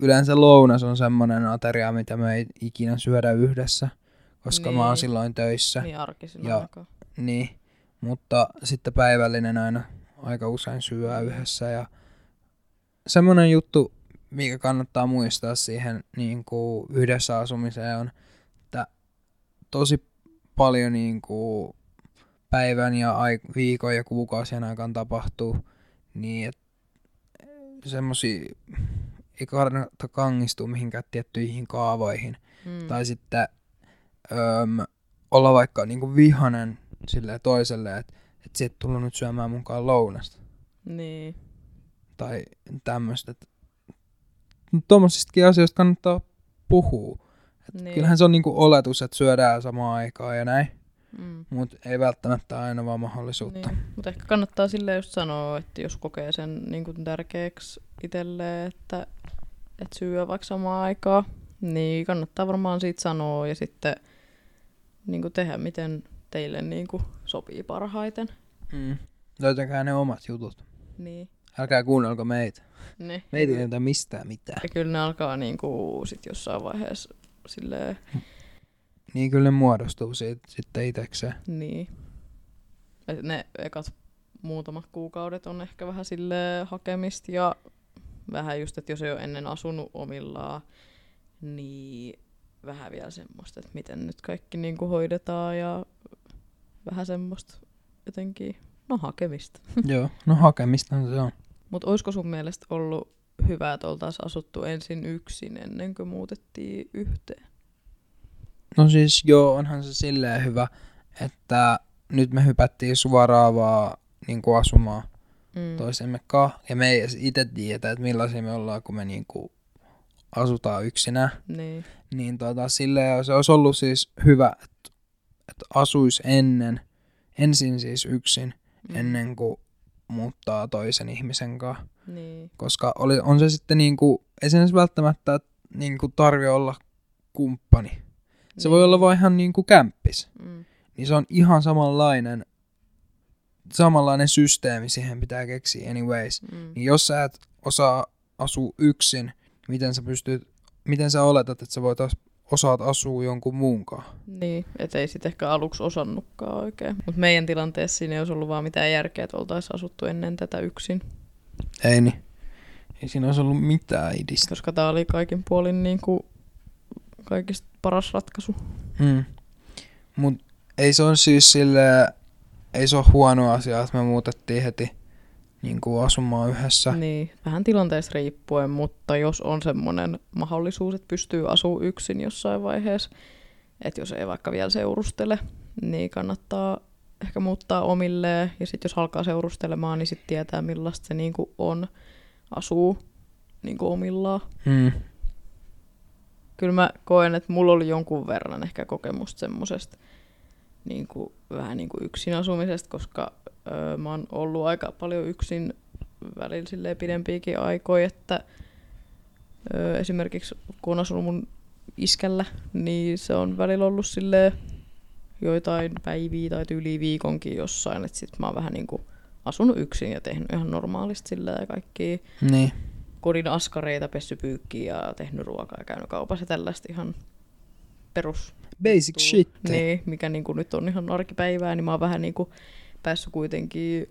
yleensä lounas on semmoinen ateria, mitä me ei ikinä syödä yhdessä, koska mä oon Niin. silloin töissä. Niin arkisin Ja- aikaa. Niin, mutta sitten päivällinen aina aika usein syö yhdessä ja semmoinen juttu, mikä kannattaa muistaa siihen niin kuin yhdessä asumiseen on, että tosi paljon niin kuin päivän ja ai- viikon ja kuukausien aikana tapahtuu, niin että semmosia ei kannata kangistua mihinkään tiettyihin kaavoihin. Mm. Tai sitten öm, olla vaikka niinku vihanen sille toiselle, että et sä et tullut nyt syömään mukaan lounasta. Niin. Tai tämmöistä. Tuommoisistakin asioista kannattaa puhua. Et Niin. Kyllähän se on niinku oletus, että syödään samaan aikaan ja näin, Mm. mutta ei välttämättä aina vaan mahdollisuutta. Niin. Mutta ehkä kannattaa sille just sanoa, että jos kokee sen niin kuin tärkeäksi itselleen, että, että syö vaikka samaan aikaan, niin kannattaa varmaan siitä sanoa ja sitten niin kuin tehdä, miten teille niin kuin sopii parhaiten. Mm. Löytäkää ne omat jutut. Niin. Älkää kuunnelko meitä. Ne. Meitä ei löytä mistään mitään. Ja kyllä ne alkaa niin kuin sit jossain vaiheessa silleen, Niin kyllä ne muodostuu siitä sitten itekseen. niin. Et ne ekat muutamat kuukaudet on ehkä vähän sille hakemista ja vähän just, että jos ei ole ennen asunut omillaan, niin vähän vielä semmoista, että miten nyt kaikki niin kuin hoidetaan ja vähän semmoista jotenkin, no hakemista. Joo, no hakemista se on. Mutta olisiko sun mielestä ollut hyvä, että oltaisiin asuttu ensin yksin ennen kuin muutettiin yhteen? No siis joo, onhan se silleen hyvä, että nyt me hypättiin suoraan vaan niin kuin asumaan Mm. toisemme kanssa. Ja me ei edes itse tiedetä, että millaisia me ollaan, kun me niin kuin asutaan yksinään. Niin. Niin tota, silleen se olisi ollut siis hyvä, että, asuisi ennen, ensin siis yksin, Mm. ennen kuin muuttaa toisen ihmisen kanssa. Niin. Koska oli, on se sitten niin kuin, ei se edes välttämättä niin kuin tarvi olla kumppani. Se voi Niin. olla vaan ihan niin kuin kämppis. Mm. Niin se on ihan samanlainen, samanlainen systeemi siihen pitää keksiä anyways. Mm. Niin jos sä et osaa asua yksin, miten sä pystyt, miten sä oletat, että sä voit osaat asua jonkun muun kanssa? Niin, et ei sit ehkä aluksi osannutkaan oikein. Mutta meidän tilanteessa siinä ei olisi ollut vaan mitään järkeä, että oltaisiin asuttu ennen tätä yksin. Ei niin. Ei siinä olisi ollut mitään idistä. Koska tämä oli kaikin puolin niin kuin kaikista paras ratkaisu. Mm. Mut ei se on siis sille, ei se ole huono asia, että me muutettiin heti niin kuin asumaan yhdessä. Niin, vähän tilanteesta riippuen, mutta jos on semmoinen mahdollisuus, että pystyy asuu yksin jossain vaiheessa, että jos ei vaikka vielä seurustele, niin kannattaa ehkä muuttaa omilleen. Ja sitten jos alkaa seurustelemaan, niin sitten tietää millaista se niinku on asuu niinku omillaan. Mm. Kyllä mä koen, että mulla oli jonkun verran ehkä kokemusta semmosesta niin kuin, vähän niin kuin yksin asumisesta, koska öö, mä oon ollut aika paljon yksin välillä pidempiäkin aikoja, että öö, esimerkiksi kun on asunut mun iskällä, niin se on välillä ollut silleen joitain päiviä tai yli viikonkin jossain, että sit mä oon vähän niinku asunut yksin ja tehnyt ihan normaalisti sillä ja kaikki Niin. kodin askareita, pessypyykkiä ja tehnyt ruokaa ja käynyt kaupassa tällaista ihan perus Basic shit. Niin, mikä niinku nyt on ihan arkipäivää, niin mä oon vähän niinku päässyt kuitenkin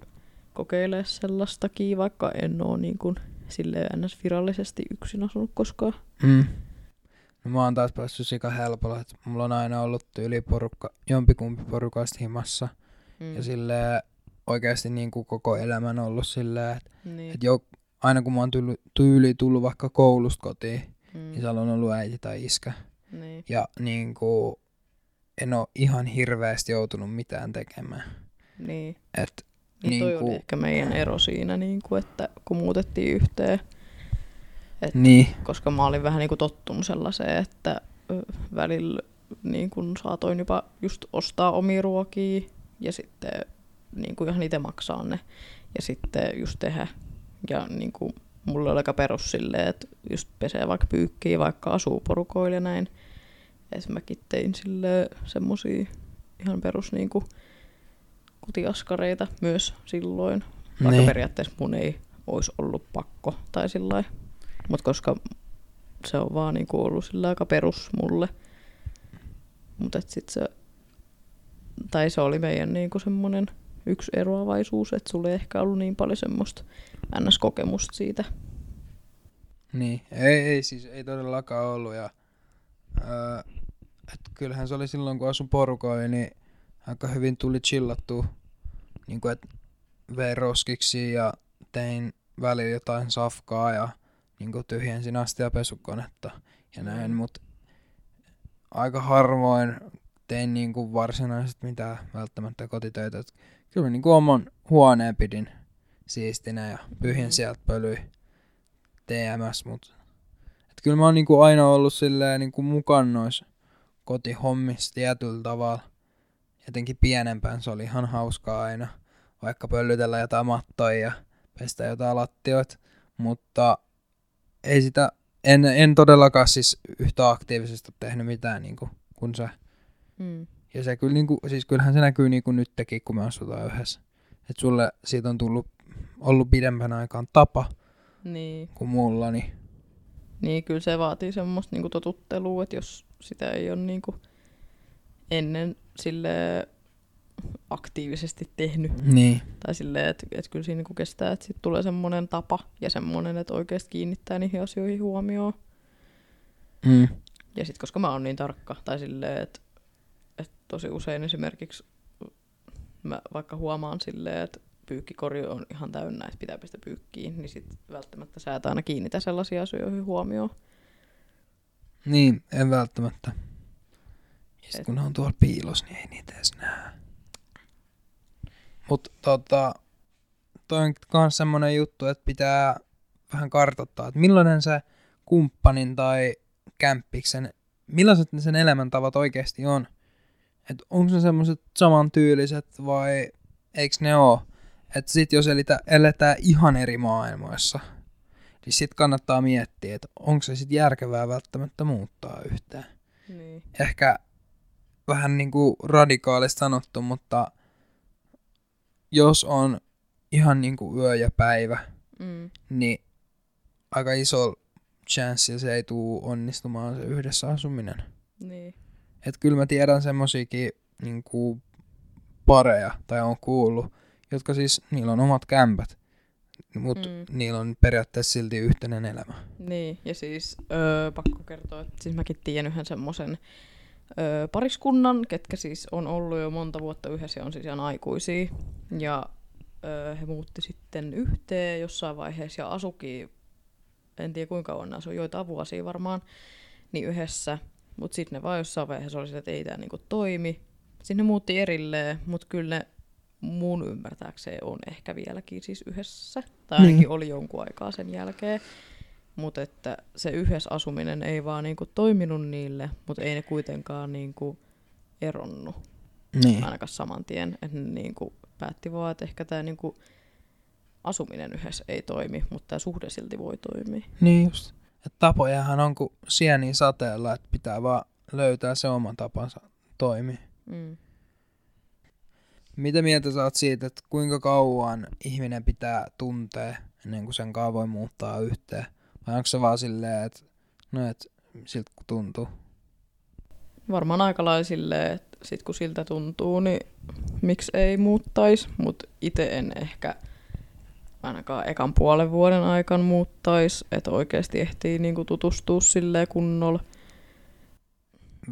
kokeilemaan sellaistakin, vaikka en oo niinku silleen ns. virallisesti yksin asunut koskaan. Mm. No mä oon taas päässyt sika helpolla, että mulla on aina ollut tyyli porukka, jompikumpi porukasta himassa. Mm. Ja silleen oikeasti niin kuin koko elämän ollut silleen, että niin. et jo, aina kun mä oon tyyli, tyyli tullut vaikka koulusta kotiin, mm. niin siellä on ollut äiti tai iskä. niin. Ja niin kuin, en oo ihan hirveästi joutunut mitään tekemään. Niin. Et, Niin toi Niinku- oli ehkä meidän ero siinä, niinku, että kun muutettiin yhteen, et, niin, koska mä olin vähän niinku tottunut sellaiseen, että välillä niin kun saatoin jopa just ostaa omia ruokia ja sitten niin kuin ihan itse maksaa ne ja sitten just tehdä. Ja niin kuin, mulla oli aika perus silleen, että just pesee vaikka pyykkiä, vaikka asuu porukoilla ja näin. Et mäkin tein sille semmosia ihan perus niin kuin, kotiaskareita myös silloin. Vaikka niin. periaatteessa mun ei olisi ollut pakko tai sillä Mutta koska se on vaan niinku ollut sillä aika perus mulle. Mutta sitten se, tai se oli meidän niinku semmoinen yksi eroavaisuus, että sulla ei ehkä ollut niin paljon semmoista ns-kokemusta siitä. Niin, ei, ei siis ei todellakaan ollut. Ja, öö, et kyllähän se oli silloin, kun asun porukoilla, niin aika hyvin tuli chillattua. Niin kuin, että vein roskiksi ja tein välillä jotain safkaa ja niin kuin tyhjensin astia pesukonetta ja näin, mutta aika harvoin tein niin kuin varsinaisesti mitään välttämättä kotitöitä. Et kyllä mä niin kuin oman huoneen pidin siistinä ja pyhin Mm. sieltä pölyi TMS, mut et kyllä mä oon niinku aina ollut silleen niinku mukaan noissa kotihommissa tietyllä tavalla. Jotenkin pienempään se oli ihan hauskaa aina, vaikka pöllytellä jotain mattoja ja pestä jotain lattioita, mutta ei sitä, en, en todellakaan siis yhtä aktiivisesti tehnyt mitään niinku, kuin se. Mm. Ja se kyllä niinku, siis kyllähän se näkyy niinku nytkin, kun me asutaan yhdessä. Et sulle siitä on tullut, ollut pidempän aikaan tapa Niin. kuin mulla, niin niin, kyllä se vaatii semmoista niinku totuttelua, että jos sitä ei ole niinku ennen sille aktiivisesti tehnyt, Niin. Tai silleen, että, että kyllä siinä niinku kestää, että sit tulee semmoinen tapa ja semmoinen, että oikeasti kiinnittää niihin asioihin huomioon. Mm. Ja sitten koska mä oon niin tarkka, tai silleen, että, että tosi usein esimerkiksi mä vaikka huomaan silleen, että pyykkikori on ihan täynnä, että pitää pestä pyykkiin, niin sit välttämättä sä et aina kiinnitä sellaisia asioihin huomioon. Niin, en välttämättä. Ja sit Et- kun ne on tuolla piilos, niin ei niitä edes näe. Mut tota, toi on kans semmonen juttu, että pitää vähän kartoittaa, että millainen se kumppanin tai kämppiksen, millaiset ne sen elämäntavat oikeasti on. Että onko ne semmoiset samantyyliset vai eiks ne oo? Että sit jos elitä, eletään ihan eri maailmoissa, niin sit kannattaa miettiä, että onko se sit järkevää välttämättä muuttaa yhtään. Niin. Ehkä vähän niin kuin radikaalisti sanottu, mutta jos on ihan niin kuin yö ja päivä, Mm. niin aika iso chanssi se ei tuu onnistumaan se yhdessä asuminen. Niin. Et kyllä mä tiedän semmosiakin niin kuin pareja, tai on kuullut, jotka siis, niillä on omat kämpät, mutta Mm. niillä on periaatteessa silti yhteinen elämä. Niin, ja siis öö, pakko kertoa, että siis mäkin tiedän yhden semmoisen öö, pariskunnan, ketkä siis on ollut jo monta vuotta yhdessä ja on siis ihan aikuisia. Ja öö, he muutti sitten yhteen jossain vaiheessa ja asuki, en tiedä kuinka ne asui, joitain vuosia varmaan, niin yhdessä. Mutta sitten ne vaan jossain vaiheessa oli sille, että ei tämä niinku toimi. Sitten ne muutti erilleen, mutta kyllä ne mun ymmärtääkseen on ehkä vieläkin siis yhdessä. Tai ainakin Niin. oli jonkun aikaa sen jälkeen. Mutta että se yhdessä asuminen ei vaan niinku toiminut niille, mutta ei ne kuitenkaan niinku eronnut Niin. ainakaan saman tien. Että ne niinku päätti vaan, että ehkä tämä niinku asuminen yhdessä ei toimi, mutta tämä suhde silti voi toimia. Niin just. Et tapojahan on kuin sieni sateella, että pitää vaan löytää se oma tapansa toimia. Mm. Mitä mieltä sä oot siitä, että kuinka kauan ihminen pitää tuntea ennen kuin sen kanssa voi muuttaa yhteen? Vai onko se vaan silleen, että no et siltä kun tuntuu? Varmaan aika lailla silleen, että sit kun siltä tuntuu, niin miksi ei muuttaisi, mutta itse en ehkä ainakaan ekan puolen vuoden aikana muuttaisi, että oikeasti ehtii niinku tutustua silleen kunnolla.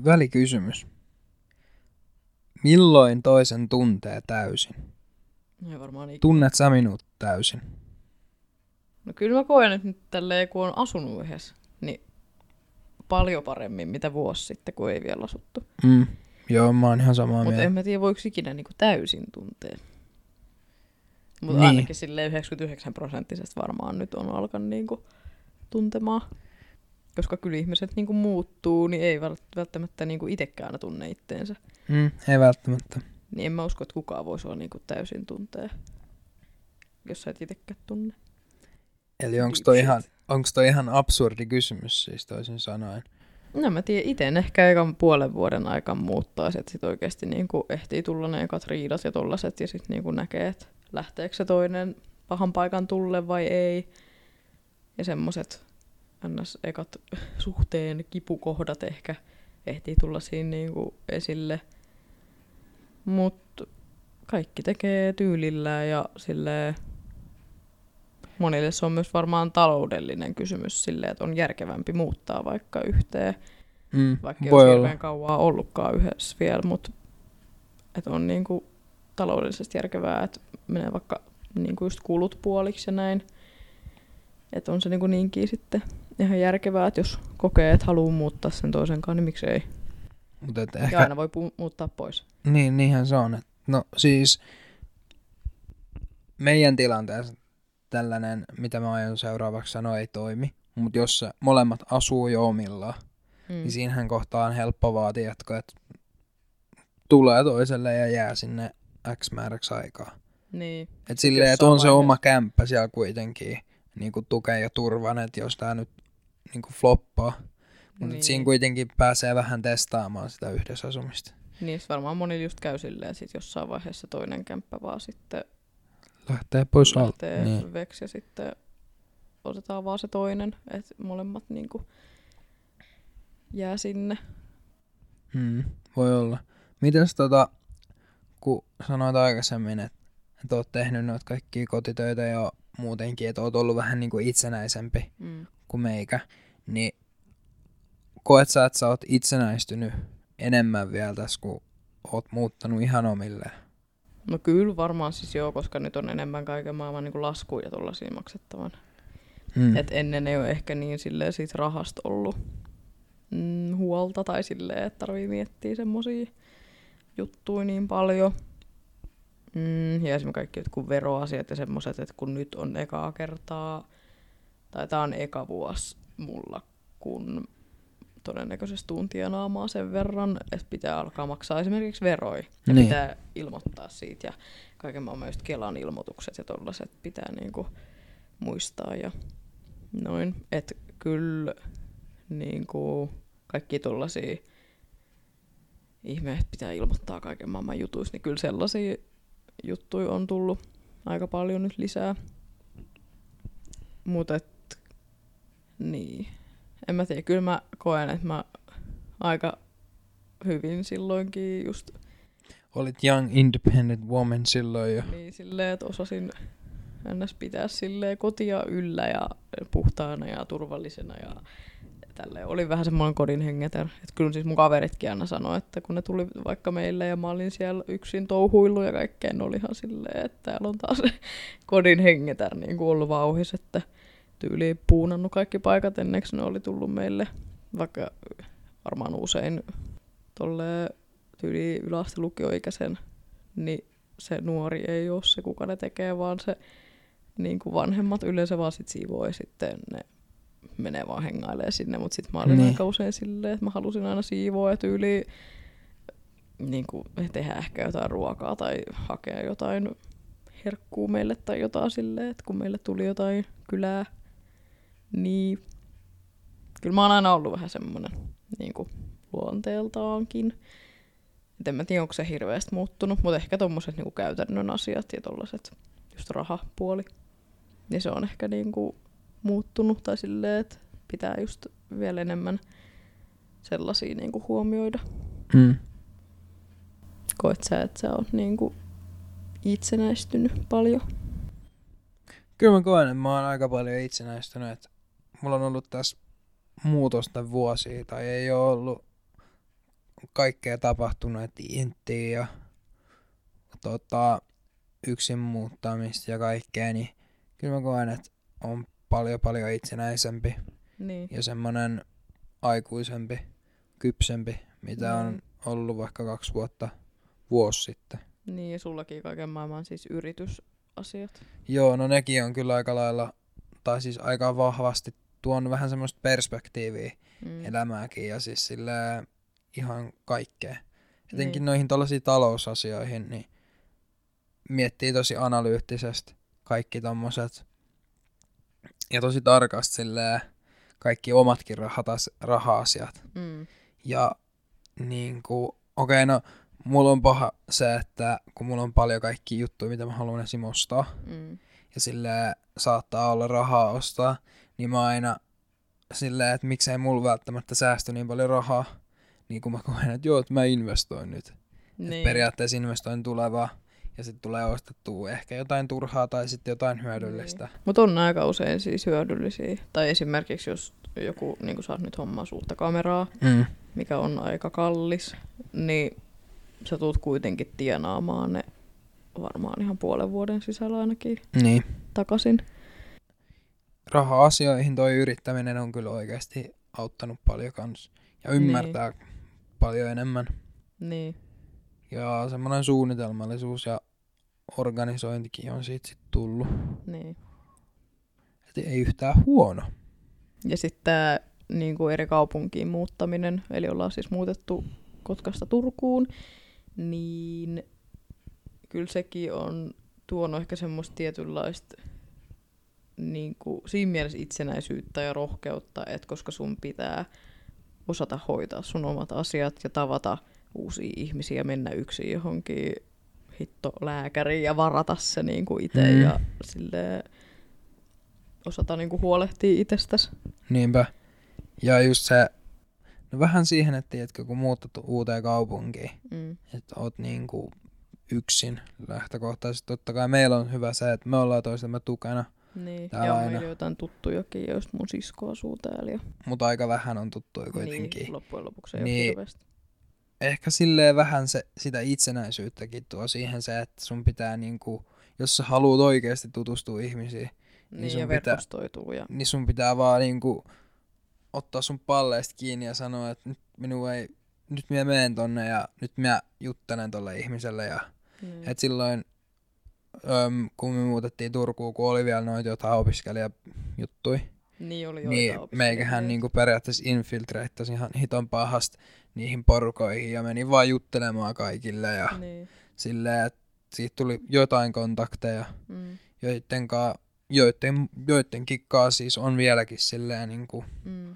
Välikysymys. Milloin toisen tuntee täysin? Ei varmaan ikinä. Tunnet sä minut täysin? No kyllä mä koen, että nyt tälleen kun on asunut yhdessä, niin paljon paremmin mitä vuosi sitten, kun ei vielä asuttu. Mm. Joo, mä oon ihan samaa Mutta mieltä. en mä tiedä, voiko ikinä niinku täysin tuntea. Mutta Niin. ainakin silleen 99 prosenttisesti varmaan nyt on alkanut niinku tuntemaan. Koska kyllä ihmiset niinku muuttuu, niin ei vält- välttämättä niinku itsekään aina tunne itteensä. Mm, ei välttämättä. Niin en mä usko, että kukaan voisi olla niinku täysin tuntee, jos sä et itsekään tunne. Eli onko toi, ihan, onks toi ihan absurdi kysymys siis toisin sanoen? No mä tiedän, itse ehkä ekan puolen vuoden aikaan muuttaa, että sit oikeasti niinku ehtii tulla ne ekat riidat ja tollaset ja sitten niinku näkee, että lähteekö se toinen pahan paikan tulle vai ei. Ja semmoset ns. ekat suhteen kipukohdat ehkä ehtii tulla siinä niinku esille. Mutta kaikki tekee tyylillään ja silleen monille se on myös varmaan taloudellinen kysymys silleen, että on järkevämpi muuttaa vaikka yhteen, Mm, vaikka ei olla. hirveän kauaa ollutkaan yhdessä vielä, mutta että on niinku taloudellisesti järkevää, että menee vaikka niinku just kulut puoliksi ja näin. Että on se niinku niinkin sitten ihan järkevää, että jos kokee, että haluaa muuttaa sen toisen kanssa, niin miksei. Mutta et Ja ehkä, aina voi pu- muuttaa pois. niin, niinhän se on. No siis meidän tilanteessa tällainen, mitä mä aion seuraavaksi sanoa, ei toimi. Mutta jos molemmat asuu jo omillaan, Mm. niin siinähän kohtaa on helppo vaatia, että et tulee toiselle ja jää sinne X määräksi aikaa. Niin. Et silleen, että on se vaiheessa- oma kämppä siellä kuitenkin niin kuin tukea ja turvan, että jos tää nyt niin kuin floppaa. Mutta Niin. siinä kuitenkin pääsee vähän testaamaan sitä yhdessä asumista. Niin varmaan monilla just käy silleen, sit jossain vaiheessa toinen kämppä vaan sitten Lähtee pois alta. lähtee Niin. veksi ja sitten otetaan vaan se toinen, että molemmat niinku jää sinne. Mm, voi olla. Mites tota, kun sanoit aikaisemmin, että, että oot tehnyt noita kaikkia kotitöitä ja muutenkin, että oot ollut vähän niin kuin itsenäisempi Mm. kuin meikä, niin koet sä, että sä oot itsenäistynyt enemmän vielä tässä, kun oot muuttanut ihan omilleen? No kyllä varmaan siis joo, koska nyt on enemmän kaiken maailman niinku laskuja tuollaisia maksettavan. Mm. Et ennen ei ole ehkä niin silleen siitä rahasta ollut mm, huolta tai silleen, että tarvii miettiä semmosia juttuja niin paljon. Mm, ja esimerkiksi kaikki jotkut veroasiat ja semmoiset, että kun nyt on ekaa kertaa, tai tää on eka vuosi mulla, kun todennäköisesti tuun tienaamaan sen verran, että pitää alkaa maksaa esimerkiksi veroja. Ja Niin. pitää ilmoittaa siitä ja kaiken maailman just Kelan ilmoitukset ja tollaset pitää niinku muistaa ja noin. Että kyllä niinku kaikki tollasia ihme, että pitää ilmoittaa kaiken maailman jutuissa, niin kyllä sellaisia juttuja on tullut aika paljon nyt lisää. Mutta niin, en mä tiedä, kyllä mä koen, että mä aika hyvin silloinkin just Olit young independent woman silloin jo. niin silleen, että osasin ns. pitää silleen kotia yllä ja puhtaana ja turvallisena ja tälleen. Oli vähän semmoinen kodin hengetär. Et kyllä siis mun kaveritkin aina sanoi, että kun ne tuli vaikka meille ja mä olin siellä yksin touhuillut ja kaikkea, ne oli ihan silleen, että täällä on taas kodin hengetär niin kuin ollut vauhis, että tyyli puunannut kaikki paikat ennen kuin ne oli tullut meille, vaikka varmaan usein tolle tyyli yläastelukioikäisen, niin se nuori ei ole se, kuka ne tekee, vaan se niin kuin vanhemmat yleensä vaan sit siivoo ja sitten ne menee vaan hengailee sinne, mutta sitten mä olin Niin. niin. aika usein silleen, että mä halusin aina siivoa ja tyyli niin kuin, tehdä ehkä jotain ruokaa tai hakea jotain herkkuu meille tai jotain silleen, että kun meille tuli jotain kylää, niin kyllä mä oon aina ollut vähän semmoinen niin kuin luonteeltaankin. Et en mä tiedä, onko se hirveästi muuttunut, mutta ehkä tommoset niinku käytännön asiat ja tollaset just rahapuoli. Niin se on ehkä niinku muuttunut tai silleen, että pitää just vielä enemmän sellaisia niinku huomioida. Mm. Koet sä, että sä oot niinku itsenäistynyt paljon? Kyllä mä koen, että mä oon aika paljon itsenäistynyt. Että mulla on ollut tässä muutosta vuosia tai ei ole ollut kaikkea tapahtunut, että ja tota, yksin muuttamista ja kaikkea, niin kyllä mä koen, että on paljon paljon itsenäisempi Niin. ja semmonen aikuisempi, kypsempi, mitä on Mm. ollut vaikka kaksi vuotta, vuosi sitten. Niin, ja sullakin kaiken maailman siis yritysasiat. Joo, no nekin on kyllä aika lailla, tai siis aika vahvasti tuon vähän semmoista perspektiiviä Mm. elämääkin ja siis sille ihan kaikkea. Etenkin Niin. noihin tällaisiin talousasioihin, niin miettii tosi analyyttisesti kaikki tommoset ja tosi tarkasti silleen kaikki omatkin rahatas, raha-asiat. Mm. Ja niin kuin, okei okay, no mulla on paha se, että kun mulla on paljon kaikki juttuja, mitä mä haluan esim. ostaa, Mm. ja sille saattaa olla rahaa ostaa, niin mä aina silleen, että miksei mulla välttämättä säästy niin paljon rahaa, niin kun mä koen, että joo, että mä investoin nyt. Niin. Niin. Periaatteessa investoin tulevaa, ja sitten tulee ostettua ehkä jotain turhaa tai sitten jotain hyödyllistä. Mutta on aika usein siis hyödyllisiä. Tai esimerkiksi jos joku, niin kuin sä oot nyt hommaa uutta kameraa, Mm. mikä on aika kallis, niin sä tulet kuitenkin tienaamaan ne varmaan ihan puolen vuoden sisällä ainakin Niin. takaisin. Raha-asioihin toi yrittäminen on kyllä oikeasti auttanut paljon kans. Ja ymmärtää niin. paljon enemmän. Niin, Ja semmoinen suunnitelmallisuus ja organisointikin on siitä sit tullut. niin. Et ei yhtään huono. Ja sitten tämä niin kuin eri kaupunkiin muuttaminen, eli ollaan siis muutettu Kotkasta Turkuun, niin kyllä sekin on tuonut ehkä semmoista tietynlaista niin kuin, siinä mielessä itsenäisyyttä ja rohkeutta, että koska sun pitää osata hoitaa sun omat asiat ja tavata uusia ihmisiä, mennä yksin johonkin hitto lääkäriin ja varata se niin kuin itse Mm. ja silleen, osata niin kuin huolehtia itsestäsi. Niinpä. Ja just se, no vähän siihen, että tiedätkö, kun muutat uuteen kaupunkiin, Mm. että oot niinku yksin lähtökohtaisesti. Totta kai meillä on hyvä se, että me ollaan toistemme tukena, Niin, Täällä ja on aina. meillä jotain tuttujakin, joista mun sisko asuu täällä. Ja... mutta aika vähän on tuttuja kuitenkin. Niin, loppujen lopuksi ei Niin. hirveästi. Ehkä silleen vähän se, sitä itsenäisyyttäkin tuo siihen se, että sun pitää niinku, jos sä haluat oikeasti tutustua ihmisiin, Niin, sun ja pitää-. Ja... niin sun pitää vaan niinku ottaa sun palleista kiinni ja sanoa, että nyt minun ei, nyt minä menen tonne ja nyt minä juttelen tolle ihmiselle ja Niin. et silloin öm, kun me muutettiin Turkuun, kun oli vielä noita jotain opiskelijajuttui, niin oli niin meikähän niinku periaatteessa infiltreittasi ihan hiton pahasti niihin porukoihin ja meni vaan juttelemaan kaikille ja Niin. silleen, että siitä tuli jotain kontakteja, Mm. joiden kaa, joiden, joidenkin kaa siis on vieläkin silleen niinku Mm.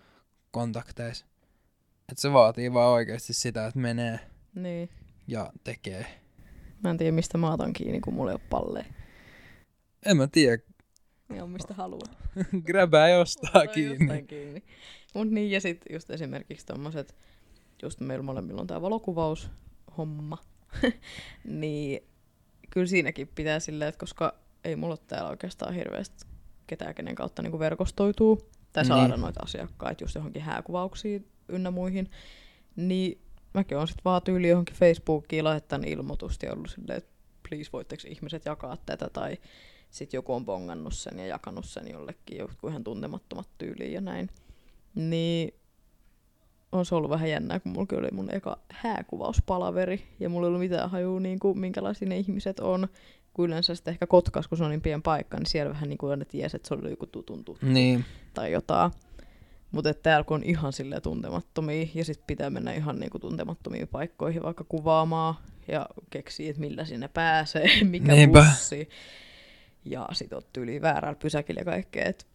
kontakteissa. Et se vaatii vaan oikeasti sitä, että menee Niin. ja tekee. Mä en tiedä, mistä mä otan kiinni, kun mulla ei ole palleja. En mä tiedä, Niin on mistä haluan. grabää jostain kiinni. jostain kiinni. Mut niin, ja sit just esimerkiksi tommoset, just meillä molemmilla on tää valokuvaushomma, niin kyllä siinäkin pitää silleen, että koska ei mulla ole täällä oikeastaan hirveästi ketään, kenen kautta niin verkostoituu tai saada Niin. noita asiakkaita just johonkin hääkuvauksiin ynnä muihin, niin mäkin on sitten vaan tyyli johonkin Facebookiin laittanut ilmoitusta ja ollut silleen, että please voitteko ihmiset jakaa tätä tai sitten joku on bongannut sen ja jakanut sen jollekin joku ihan tuntemattomat tyyliin ja näin. Niin on se ollut vähän jännää, kun mulla oli mun eka hääkuvauspalaveri ja mulla ei ollut mitään hajua, niin kuin, minkälaisia ne ihmiset on. Kun yleensä sitten ehkä Kotkas, kun se on niin pieni paikka, niin siellä vähän niin kuin aina tiesi, että se oli joku tutun tuttu Niin, tai jotain. Mutta täällä kun on ihan silleen tuntemattomia ja sitten pitää mennä ihan niinku tuntemattomiin paikkoihin vaikka kuvaamaan ja keksii, että millä sinne pääsee, mikä Niinpä. bussi. Ja sit oot yli väärällä pysäkillä ja kaikkea. Et,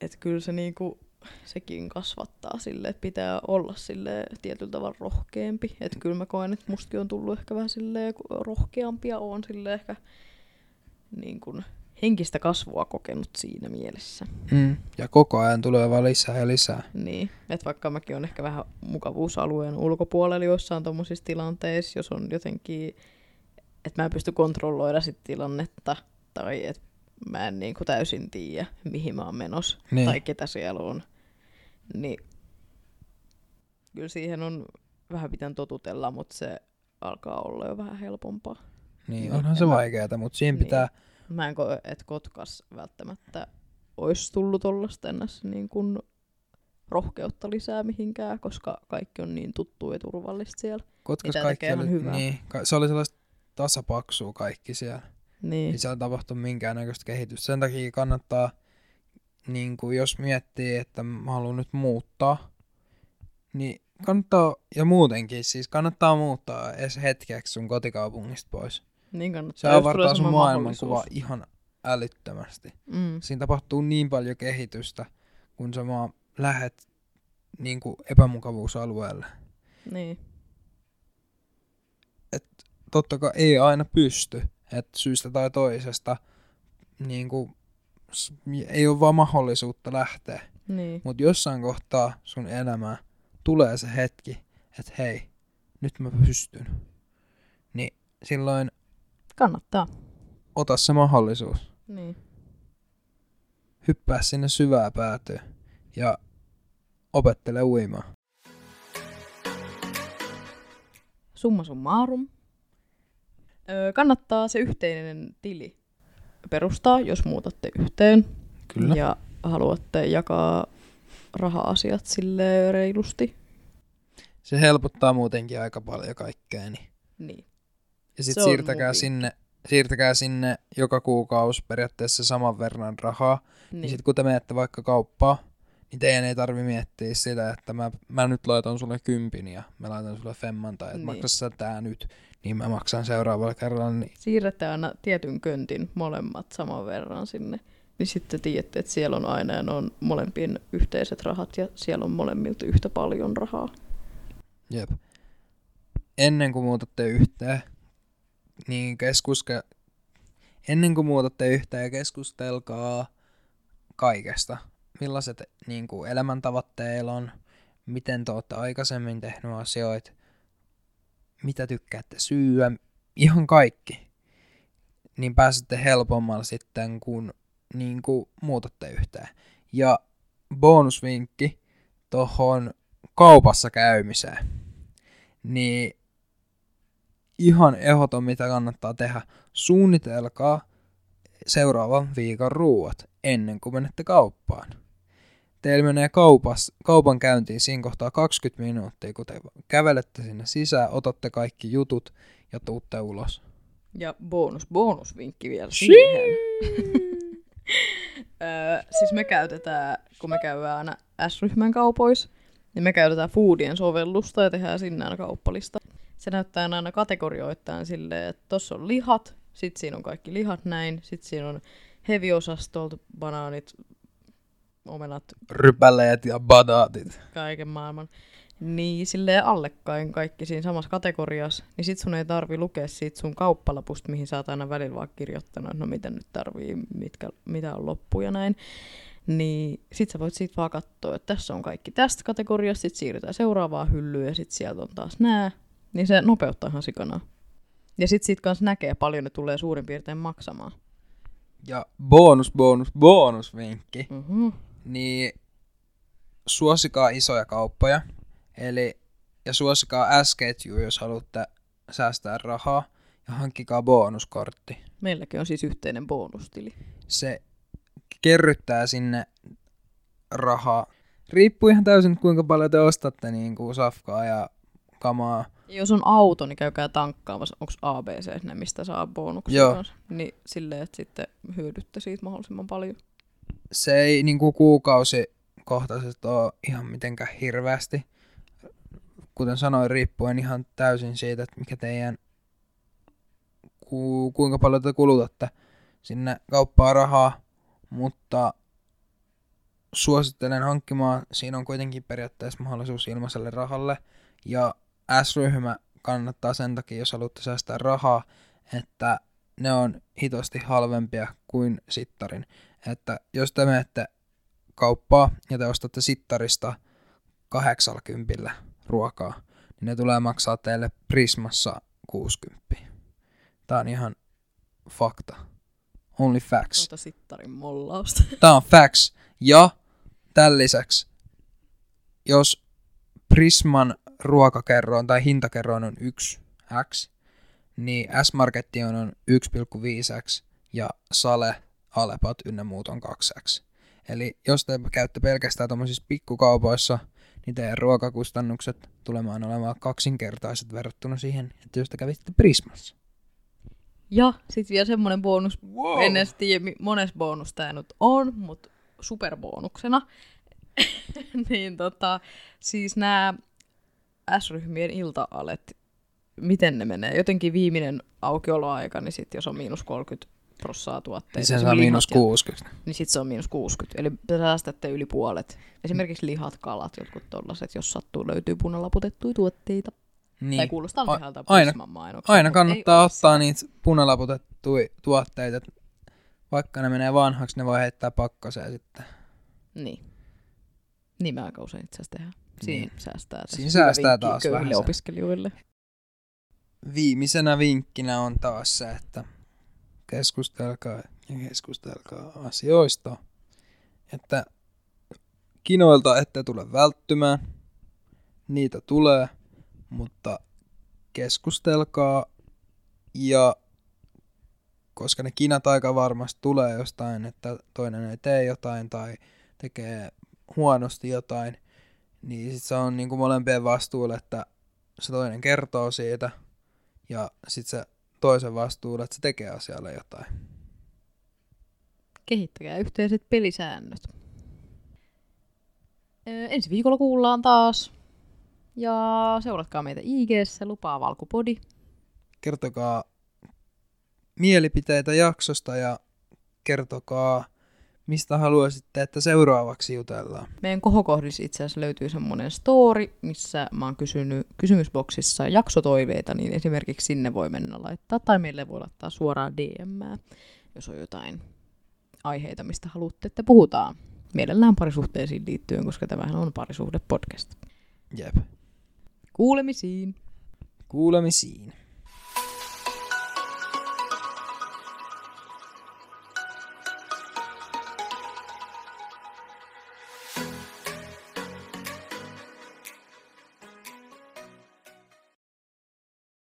et kyllä se niinku sekin kasvattaa sille, että pitää olla sille tietyllä tavalla rohkeampi. Että kyllä mä koen, että mustakin on tullut ehkä vähän sille rohkeampia, on sille ehkä niin kuin henkistä kasvua kokenut siinä mielessä. Mm. Ja koko ajan tulee vaan lisää ja lisää. Niin, että vaikka mäkin on ehkä vähän mukavuusalueen ulkopuolella joissain tuommoisissa tilanteissa, jos on jotenkin, että mä en pysty kontrolloida sit tilannetta, tai että mä en niin kuin täysin tiedä, mihin mä oon menossa, Niin. tai ketä siellä on, niin kyllä siihen on vähän pitänyt totutella, mutta se alkaa olla jo vähän helpompaa. Niin, Niin, onhan se mä- vaikeaa, mutta siinä Niin. pitää... Mä en koe, että Kotkas välttämättä olisi tullut tollasta ennäs niin kuin rohkeutta lisää mihinkään, koska kaikki on niin tuttu ja turvallista siellä. Kotkas Mitä kaikki oli, hyvää. niin, se oli sellaista tasapaksua kaikki siellä. Niin, Ei siellä tapahtu minkäännäköistä kehitystä. Sen takia kannattaa, niin kuin jos miettii, että mä haluan nyt muuttaa, niin kannattaa, ja muutenkin siis kannattaa muuttaa edes hetkeksi sun kotikaupungista pois. Niin kannattaa. Se avartaa sun semmoinen maailmankuva mahdollisuus. ihan älyttömästi. Mm, Siinä tapahtuu niin paljon kehitystä, kun sä vaan lähet niin kuin epämukavuusalueelle. niin, Totta kai ei aina pysty, että syystä tai toisesta niin kuin, ei ole vaan mahdollisuutta lähteä. niin, Mutta jossain kohtaa sun elämää tulee se hetki, että hei, nyt mä pystyn. Niin silloin kannattaa. ota se mahdollisuus. Niin. Hyppää sinne syvää päätyä ja opettele uimaan. Summa summarum. Öö, kannattaa se yhteinen tili perustaa, jos muutatte yhteen. Kyllä. Ja haluatte jakaa raha-asiat sille reilusti. Se helpottaa muutenkin aika paljon kaikkea. Niin. Niin. Ja sitten siirtäkää sinne, siirtäkää sinne joka kuukausi periaatteessa saman verran rahaa. Niin. niin. sitten kun te menette vaikka kauppaan, niin teidän ei tarvi miettiä sitä, että mä, mä nyt laitan sulle kympin ja mä laitan sulle femman tai että Niin. niin. maksa sä tää nyt, niin mä maksan seuraavalla kerralla. Niin Siirrätte aina tietyn köntin molemmat saman verran sinne. Niin sitten tiedätte, että siellä on aina ja on molempien yhteiset rahat ja siellä on molemmilta yhtä paljon rahaa. jep. Ennen kuin muutatte yhteen, niin keskuske... Ennen kuin muutatte yhteen ja keskustelkaa kaikesta. Millaiset niin kuin elämäntavat teillä on, miten te olette aikaisemmin tehnyt asioita, mitä tykkäätte syödä, ihan kaikki. Niin pääsette helpommalla sitten, kun niin kuin muutatte yhteen. Ja bonusvinkki tohon kaupassa käymiseen. Niin ihan ehdoton, mitä kannattaa tehdä. Suunnitelkaa seuraavan viikon ruuat ennen kuin menette kauppaan. Teillä menee kaupas, kaupan käyntiin siinä kohtaa 20 minuuttia, kun te kävelette sinne sisään, otatte kaikki jutut ja tuutte ulos. Ja bonus, bonusvinkki vielä siihen. Öö, siis me käytetään, kun me käydään aina S-ryhmän kaupoissa, niin me käytetään Foodien sovellusta ja tehdään sinne aina kauppalista. Se näyttää aina kategorioittain silleen, että tossa on lihat, sit siinä on kaikki lihat näin, sit siinä on heavy-osastolta banaanit, omenat, Rypäleet ja badaatit. kaiken maailman. Niin silleen allekkain kaikki siinä samassa kategoriassa, niin sit sun ei tarvi lukea siitä sun kauppalapusta, mihin sä oot aina välillä vaan kirjoittanut, että no mitä nyt tarvii, mitkä, mitä on loppu ja näin. Niin sit sä voit siitä vaan katsoa, että tässä on kaikki tästä kategoriasta, sit siirrytään seuraavaan hyllyyn ja sit sieltä on taas nää. Niin se nopeuttaa ihan sikana. Ja sit siitä kanssa näkee paljon ne tulee suurin piirtein maksamaan. Ja bonus, bonus, bonusvinkki. Mm-hmm. niin suosikaa isoja kauppoja, eli ja suosikaa S-ketjua, jos haluatte säästää rahaa, ja hankkikaa bonuskortti. Meilläkin on siis yhteinen bonustili. Se kerryttää sinne rahaa. Riippuu ihan täysin, kuinka paljon te ostatte niin kuin safkaa ja kamaa. Jos on auto, niin käykää tankkaamassa, onko ABC ne, mistä saa bonuksia Joo. kanssa. Niin silleen, että sitten hyödytte siitä mahdollisimman paljon. Se ei niin kuin kuukausikohtaisesti ole ihan mitenkään hirveästi. Kuten sanoin, riippuen ihan täysin siitä, että mikä teidän, ku, kuinka paljon te kulutatte sinne kauppaan rahaa, mutta suosittelen hankkimaan. Siinä on kuitenkin periaatteessa mahdollisuus ilmaiselle rahalle. Ja S-ryhmä kannattaa sen takia, jos haluatte säästää rahaa, että ne on hitosti halvempia kuin sittarin. Että jos te menette kauppaa ja te ostatte sittarista 80 ruokaa, niin ne tulee maksaa teille Prismassa 60. Tää on ihan fakta. Only facts. Tuota sittarin mollausta. Tää on facts. Ja tämän lisäksi, jos Prisman ruokakerroon tai hintakerroon on 1x, niin S-Marketti on 1,5x ja Sale, Alepat ynnä muut on 2x. Eli jos te käytte pelkästään tuommoisissa pikkukaupoissa, niin teidän ruokakustannukset tulemaan olemaan kaksinkertaiset verrattuna siihen, että jos te kävitte Prismassa. Ja sitten vielä semmonen bonus, Wow. en edes tiedä mones bonus tää nyt on, mutta superbonuksena. niin tota, siis nämä S-ryhmien ilta-alet, miten ne menee? Jotenkin viimeinen aukioloaika, niin sit jos on miinus 30 prossaa tuotteita. Niin se saa lihat miinus ja- 60. Niin sit se on miinus 60. Eli te säästätte yli puolet. Esimerkiksi lihat, kalat, jotkut tollaset, jos sattuu löytyy punalaputettuja tuotteita. Niin. Tai kuulostaa A- lihalta aina- mainoksia, Aina kannattaa ottaa niitä punalaputettuja tuotteita. Vaikka ne menee vanhaksi, ne voi heittää pakkaseen sitten. Niin. Niin mä aika usein itse asiassa tehdään. Siinä Niin. säästää. Siinä Hyvä säästää taas vähäsen. opiskelijoille. Viimeisenä vinkkinä on taas se, että keskustelkaa ja keskustelkaa asioista. Että kinoilta ette tule välttymään. Niitä tulee, mutta keskustelkaa ja koska ne kinat aika varmasti tulee jostain, että toinen ei tee jotain tai tekee huonosti jotain, niin sit se on niinku molempien vastuulla, että se toinen kertoo siitä ja sitten se toisen vastuulla, että se tekee asialle jotain. Kehittäkää yhteiset pelisäännöt. Öö, ensi viikolla kuullaan taas. Ja seuratkaa meitä IGssä, lupaa Valkupodi. Kertokaa mielipiteitä jaksosta ja kertokaa, mistä haluaisitte, että seuraavaksi jutellaan. Meidän kohokohdissa itse asiassa löytyy semmoinen story, missä mä oon kysynyt kysymysboksissa jaksotoiveita, niin esimerkiksi sinne voi mennä laittaa, tai meille voi laittaa suoraan DM, jos on jotain aiheita, mistä haluatte, että puhutaan. Mielellään parisuhteisiin liittyen, koska tämähän on parisuhde podcast. Jep. Kuulemisiin! Kuulemisiin.